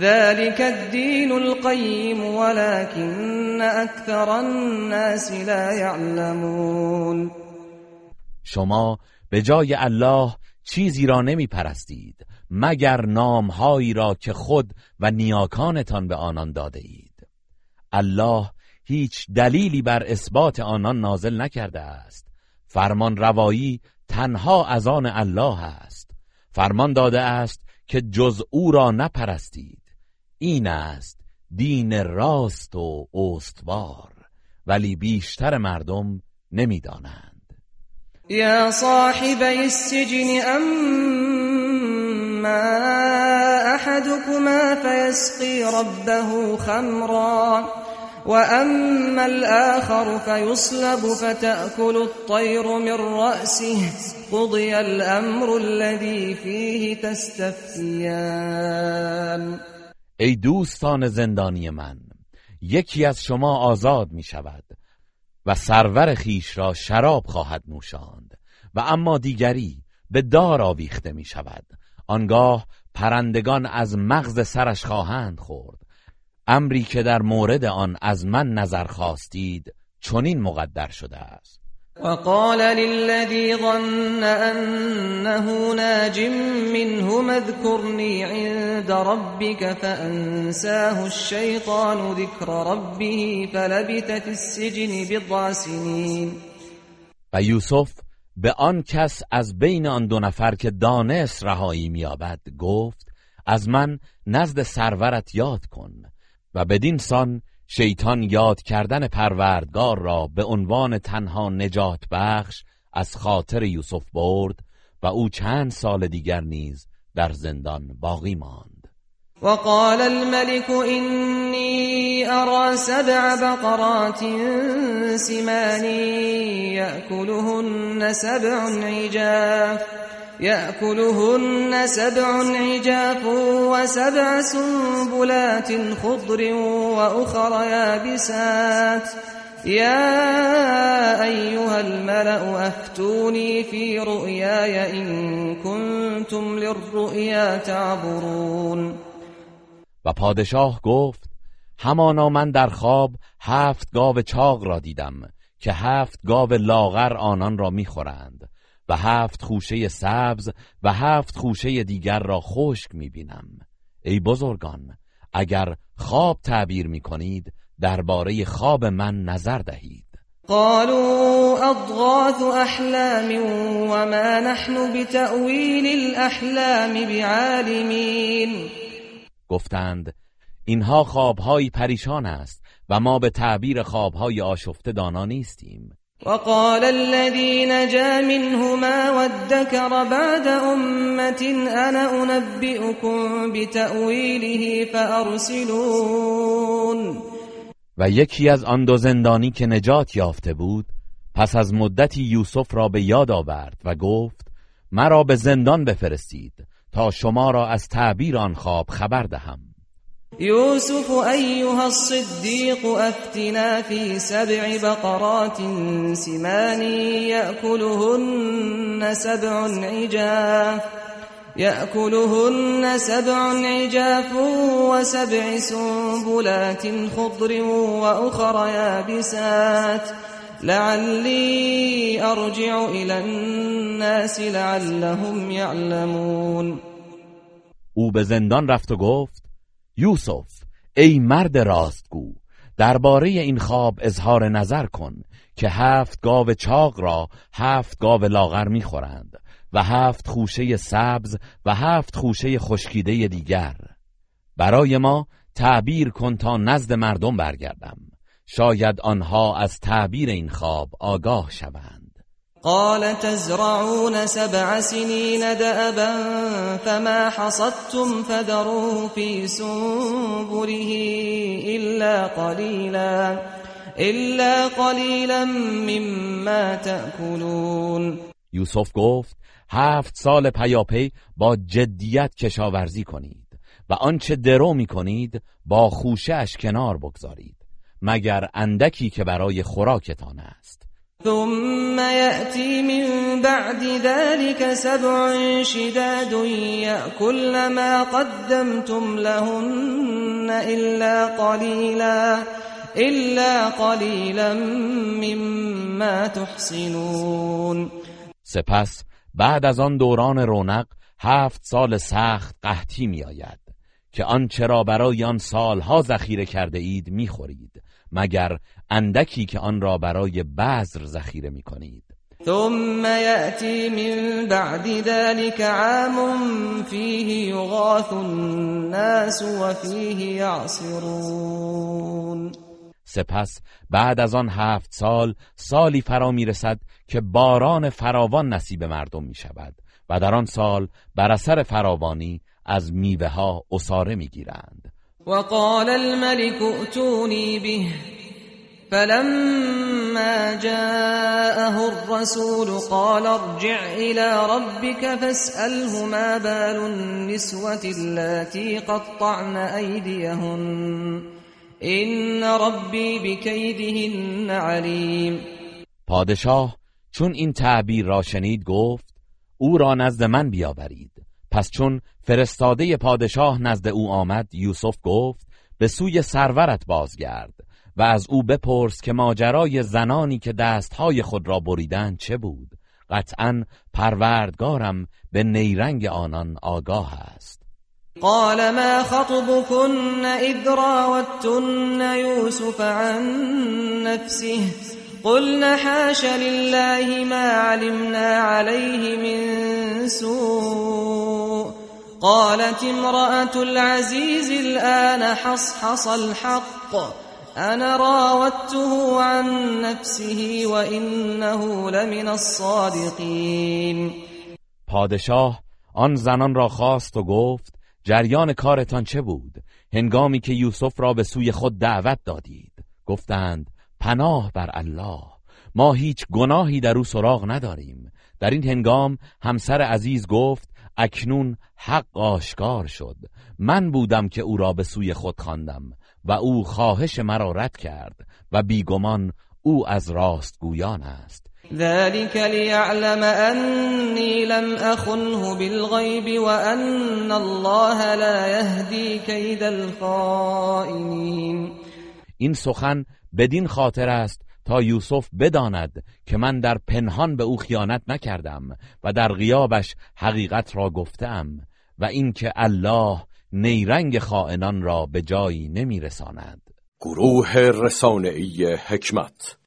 ذلك الدين القيم ولكن أكثر الناس لا يعلمون. شما به جای الله چیزی را نمی پرستید مگر نامهایی را که خود و نیاکانتان به آنان داده اید. الله هیچ دلیلی بر اثبات آنان نازل نکرده است. فرمان روایی تنها از آن الله است. فرمان داده است که جز او را نپرستید. این است دین راست و استوار ولی بیشتر مردم نمی‌دانند. یا صاحب السجن اما احدكما فيسقي ربه خمرا وأما الآخر فيصلب فتأكل الطير من رأسه قضي الأمر الذي فيه تستفتيان ای دوستان زندانی من یکی از شما آزاد می شود و سرور خیش را شراب خواهد نوشاند و اما دیگری به دار آویخته می شود. آنگاه پرندگان از مغز سرش خواهند خورد. امری که در مورد آن از من نظر خواستید چنین مقدر شده است. وقال للذي ظن أنه ناج منه اذكرني عند ربك فأنساه الشيطان ذكر ربه فلبث في السجن بضع سنين. و یوسف به آن کس از بین آن دو نفر که دانست رهایی میابد گفت از من نزد سرورت یاد کن و بدین سان شیطان یاد کردن پروردگار را به عنوان تنها نجات بخش از خاطر یوسف برد و او چند سال دیگر نیز در زندان باقی ماند. وقال الملك إني أرى سبع بقرات سمان يأكلهن سبع عجاف يأكلهن سبع عجاف وسبع سنبلات خضر وأخر يابسات. يا أيها الملأ أفتوني في رؤياي إن كنتم للرؤيا تعبرون. و پادشاه گفت همانا من در خواب هفت گاو چاق را دیدم که هفت گاو لاغر آنان را می‌خورند. و هفت خوشه سبز و هفت خوشه دیگر را خشک می‌بینم. ای بزرگان اگر خواب تعبیر می‌کنید درباره خواب من نظر دهید. قالوا اضغاث احلام وما نحن بتأویل الاحلام بعالمین گفتند اینها خوابهایی پریشان است و ما به تعبیر خوابهای آشفته دانا نیستیم. وقال الذي نجا منهما وادكر بعد أمة أنا أنبئكم بتأويله فأرسلون. و یکی از آن دو زندانی که نجات یافته بود پس از مدتی یوسف را به یاد آورد و گفت مرا به زندان بفرستید تا شما را از تعبیر آن خواب خبر دهم. يوسف أيها الصديق أفتنا في سبع بقرات سمان يأكلهن سبع عجاف يأكلهن سبع عجاف وسبع سنبلات خضر وأخر يابسات. لعلي أرجع إلى الناس لعلهم يعلمون. أو به زندان رفت و گفت یوسف ای مرد راستگو درباره این خواب اظهار نظر کن که هفت گاو چاق را هفت گاو لاغر می‌خورند و هفت خوشه سبز و هفت خوشه خشکیده دیگر. برای ما تعبیر کن تا نزد مردم برگردم. شاید آنها از تعبیر این خواب آگاه شوند. قال تزرعون سبع سنين دأبا فما حصدتم فذروه في سنبله إلا قليلا إلا قليلا مما تأكلون. یوسف گفت هفت سال پیاپی با جدیت کشاورزی کنید و آنچه درو می کنید با خوشش کنار بگذارید مگر اندکی که برای خوراکتان است. ثم يأتي من بعد ذلك سبع شداد يأكل ما قدمتم لهن إلا قليلا إلا قليلا مما تحصنون سپس بعد از آن دوران رونق هفت سال سخت قحطی می آید که آنچه را برای آن سالها ذخیره کرده اید می خورید مگر اندکی که آن را برای بذر ذخیره می کنید ثم يأتي من بعد ذلك عام فيه يغاث الناس وفيه يعصرون سپس بعد از آن هفت سال سالی فرا می رسد که باران فراوان نصیب مردم می شود و در آن سال بر اثر فراوانی از میوه ها اصاره می گیرند وقال الملك ائتوني به. فلما جاءه الرسول قال ارجع إلى ربك فاسأله ما بال النسوة التي قطعن أيديهن. إن ربي بكيدهن عليم. پادشاه چون این تعبیر را شنید گفت او را نزد من بیاورید پس چون فرستاده پادشاه نزد او آمد یوسف گفت به سوی سرورت بازگرد و از او بپرس که ماجرای زنانی که دستهای خود را بریدن چه بود. قطعا پروردگارم به نیرنگ آنان آگاه است. قال ما خطبكن اذ راوتن يوسف عن نفسه؟ قلنا حاش لله ما علمنا عليه من سوء. قالت امرأة العزيز الآن حصحص الحق. انا راودته عن نفسه وانه لمن الصادقين. پادشاه آن زنان را خواست و گفت جریان کارتان چه بود؟ هنگامی که یوسف را به سوی خود دعوت دادید. گفتند پناه بر الله. ما هیچ گناهی در او سراغ نداریم. در این هنگام همسر عزیز گفت اکنون حق آشکار شد. من بودم که او را به سوی خود خواندم و او خواهش مرا رد کرد و بیگمان او از راستگویان است. ذلك ليعلم أني لم أخنه بالغيب وأن الله لا يهدي كيد الخائنين این سخن بدین خاطر است تا یوسف بداند که من در پنهان به او خیانت نکردم و در غیابش حقیقت را گفتم و اینکه الله نیرنگ خائنان را به جایی نمیرساند. گروه رسانه‌ای حکمت